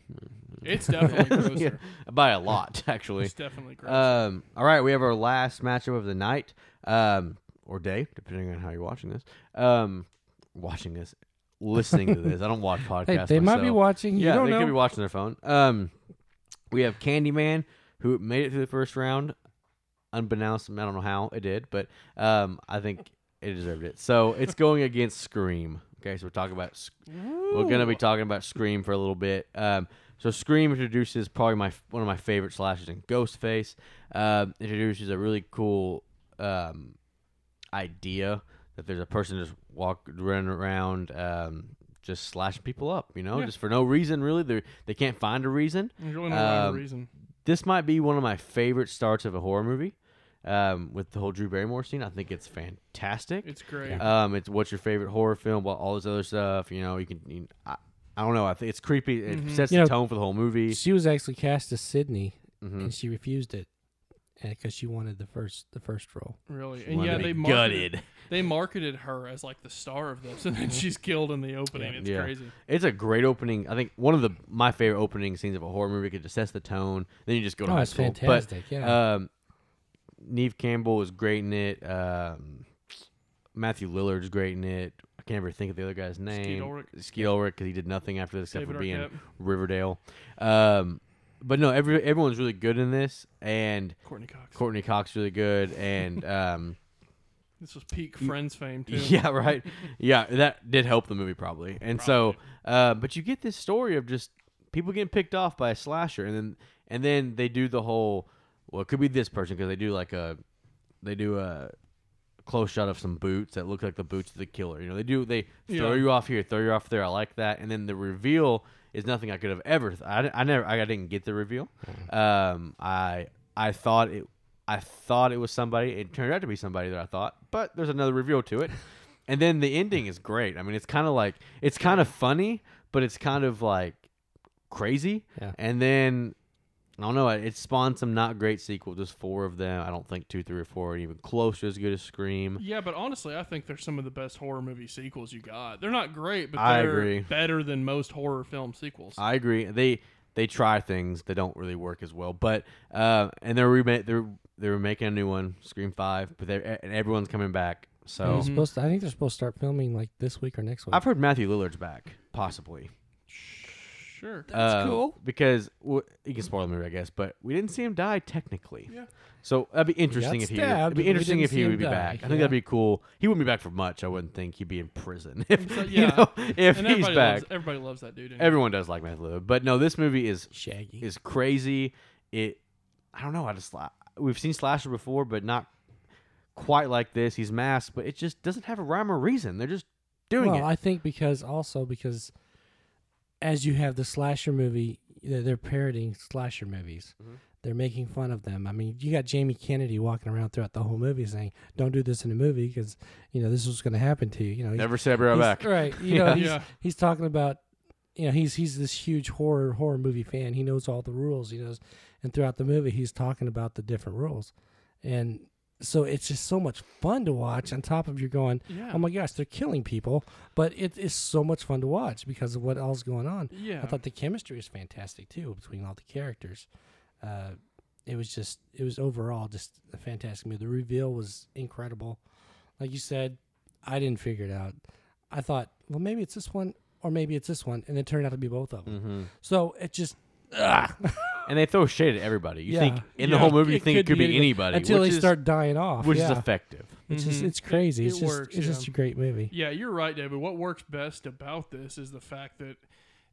it's definitely grosser. Yeah, by a lot, actually. It's definitely grosser. Um, all right, we have our last matchup of the night, um, or day, depending on how you're watching this. Um, watching this, listening to this. I don't watch podcasts. Hey, they might be myself. watching. You Yeah, they know. could be watching their phone. Um, we have Candyman, who made it through the first round, unbeknownst. I don't know how it did, but um, I think it deserved it. So it's going against Scream. Okay, so we're talking about. Sc- We're gonna be talking about Scream for a little bit. Um, so Scream introduces probably my one of my favorite slashes in Ghostface. Um, introduces a really cool um, idea that there's a person just walk running around um, just slashing people up. You know, Yeah. just for no reason really. They they can't find a reason. There's really no um, reason. This might be one of my favorite starts of a horror movie. Um, with the whole Drew Barrymore scene, I think it's fantastic. It's great. yeah. Um, it's what's your favorite horror film? Well, all this other stuff. You know, you can. You, I, I don't know. I think it's creepy. It Mhm. sets You the know, tone for the whole movie. She was actually cast as Sidney, hmm and she refused it because she wanted the first the first role. Really, She and yeah, they marketed, gutted. they marketed her as like the star of this, and then she's killed in the opening. It's Yeah. crazy. It's a great opening. I think one of the my favorite opening scenes of a horror movie because just sets the tone. Then you just go to Oh, high it's school. fantastic. But yeah. um, Neve Campbell was great in it. Um, Matthew Lillard's great in it. I can't ever think of the other guy's name. Ulrich. Skeet Ulrich because he did nothing after this except David for being Arquette, Riverdale. Um, but no, every everyone's really good in this, and Courteney Cox. Courteney Cox really good, and um, this was peak Friends fame too. yeah, right, yeah, that did help the movie probably. And so, uh, but you get this story of just people getting picked off by a slasher, and then and then they do the whole. Well, it could be this person because they do like a, they do a close shot of some boots that look like the boots of the killer. You know, they do they throw Yeah. you off here, throw you off there. I like that, and then the reveal is nothing I could have ever. Th- I, I never I didn't get the reveal. Um, I I thought it. I thought it was somebody. It turned out to be somebody that I thought, but there's another reveal to it. And then the ending is great. I mean, it's kind of like it's kind of funny, but it's kind of like crazy. Yeah. And then I don't know. It spawned some not great sequels. Just four of them. I don't think two, three, or four are even close to as good as Scream. Yeah, but honestly, I think they're some of the best horror movie sequels you got. They're not great, but I they're agree. better than most horror film sequels. I agree. They they try things that don't really work as well. But uh, and they're remake they're they're making a new one, Scream Five. But they and everyone's coming back. So They're Mhm. supposed to, I think they're supposed to start filming like this week or next week. I've heard Matthew Lillard's back, possibly. Sure. That's Uh, cool. Because w- you can spoil the movie, I guess, but we didn't see him die technically. Yeah. So that'd be interesting if he. stabbed, It'd be interesting if he would be die, back. I think yeah. that'd be cool. He wouldn't be back for much. I wouldn't think he'd be in prison if So, you yeah. know if and he's everybody back. loves everybody loves that dude. anyway. Everyone does like Matthew Lillard, but no, this movie is Shaggy. is crazy. It, I don't know. I just we've seen slasher before, but not quite like this. He's masked, but it just doesn't have a rhyme or reason. They're just doing well, it. I think because also because as you have the slasher movie, they're, they're parodying slasher movies. Mhm. They're making fun of them. I mean, you got Jamie Kennedy walking around throughout the whole movie saying, "Don't do this in a movie because you know this is what's going to happen to you." You know, he's- Never say I'll right back. Right. You Yeah. know, he's, Yeah. he's talking about, you know, he's he's this huge horror horror movie fan. He knows all the rules. He knows, and throughout the movie, he's talking about the different rules, and so it's just so much fun to watch. On top of you're going, Yeah. oh my gosh, they're killing people, but it is so much fun to watch because of what all's going on. yeah. I thought the chemistry was fantastic too between all the characters. Uh, it was just, it was overall just a fantastic movie. The reveal was incredible. Like you said, I didn't figure it out. I thought, well, maybe it's this one or maybe it's this one, and it turned out to be both of them. hmm So it just, ah, And they throw shade at everybody. You Yeah. think in the Yeah. whole movie, you It think it could could be be anybody until which they is, start dying off. which yeah. is effective. It's just, it's crazy. It- it's it just, works, it's just a great movie. Yeah, you're right, David. What works best about this is the fact that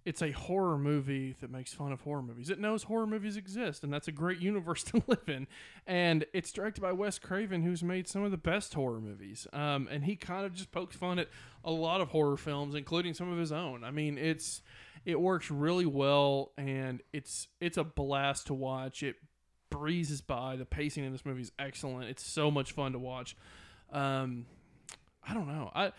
it's a horror movie that makes fun of horror movies. It knows horror movies exist, and that's a great universe to live in. And it's directed by Wes Craven, who's made some of the best horror movies. Um, and he kind of just pokes fun at a lot of horror films, including some of his own. I mean, it's it works really well, and it's it's a blast to watch. It breezes by. The pacing in this movie is excellent. It's so much fun to watch. Um, I don't know. I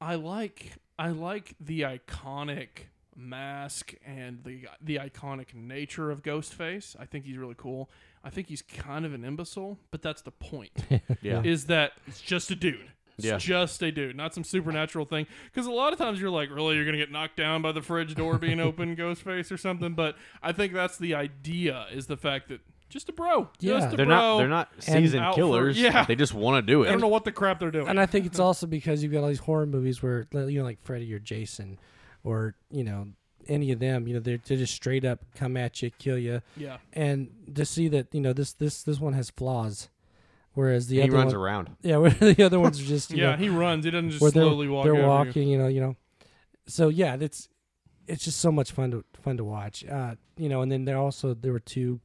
I like I like the iconic mask and the the iconic nature of Ghostface. I think he's really cool. I think he's kind of an imbecile, but that's the point. Yeah. Is that it's just a dude. It's Yeah. just a dude, not some supernatural thing. Because a lot of times you're like, really, you're gonna get knocked down by the fridge door being open, Ghostface or something. But I think that's the idea: is the fact that just a bro, Yeah. just a They're bro. not they're not seasoned out for- killers. yeah. They just want to do it. I don't know what the crap they're doing. And I think it's also because you've got all these horror movies where, you know, like Freddy or Jason, or you know, any of them. You know, they're, they're just straight up come at you, kill you, yeah. and to see that you know this this this one has flaws, whereas the he other runs one, around. yeah, where the other ones are just Yeah, know, he runs. He doesn't just where they're slowly walk. they're over you. walking, you know, you know. So yeah, it's it's just so much fun to fun to watch. Uh, you know, and then there also there were two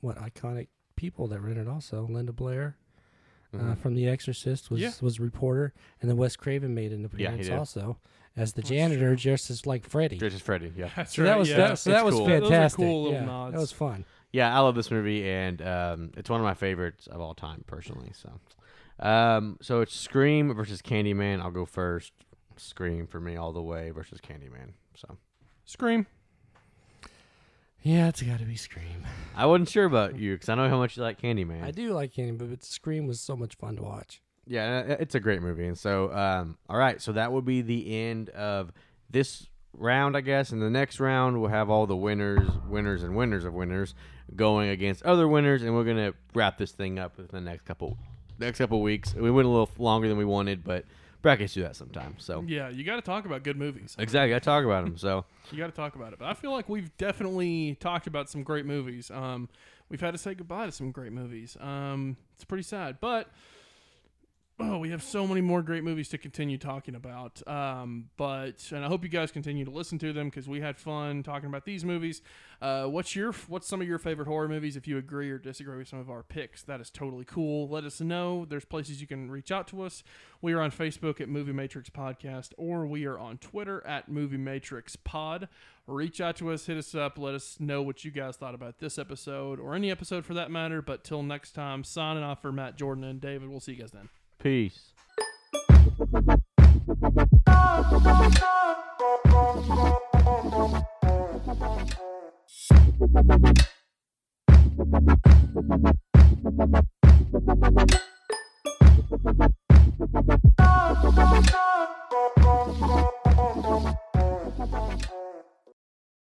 what iconic people that were in it also. Linda Blair uh, Mhm. from The Exorcist was Yeah. was a reporter, and then Wes Craven made an appearance did. also as the That's janitor, true. just as like Freddy. Just as Freddy. Yeah. That's So right. that was yeah. that, so that was cool. Those are fantastic. cool little yeah, nods. That was fun. Yeah, I love this movie, and um, it's one of my favorites of all time, personally. So, um, so it's Scream versus Candyman. I'll go first. Scream for me all the way versus Candyman. So Scream. Yeah, it's got to be Scream. I wasn't sure about you because I know how much you like Candyman. I do like Candy, but Scream was so much fun to watch. Yeah, uh, it's a great movie. And so, um, all right, so that will be the end of this round, I guess. In the next round, we'll have all the winners, winners, and winners of winners going against other winners, and we're gonna wrap this thing up within the next couple next couple weeks. We went a little longer than we wanted, but brackets do that sometimes. So Yeah, you got to talk about good movies. exactly, I talk about them. So You got to talk about it. But I feel like we've definitely talked about some great movies. Um, we've had to say goodbye to some great movies. Um, it's pretty sad, but oh, we have so many more great movies to continue talking about. Um, but and I hope you guys continue to listen to them because we had fun talking about these movies. Uh, what's your what's some of your favorite horror movies? If you agree or disagree with some of our picks, that is totally cool. Let us know. There's places you can reach out to us. We are on Facebook at Movie Matrix Podcast, or we are on Twitter at Movie Matrix Pod. Reach out to us, hit us up, let us know what you guys thought about this episode or any episode for that matter. But till next time, signing off for Matt Jordan and David. We'll see you guys then. Peace.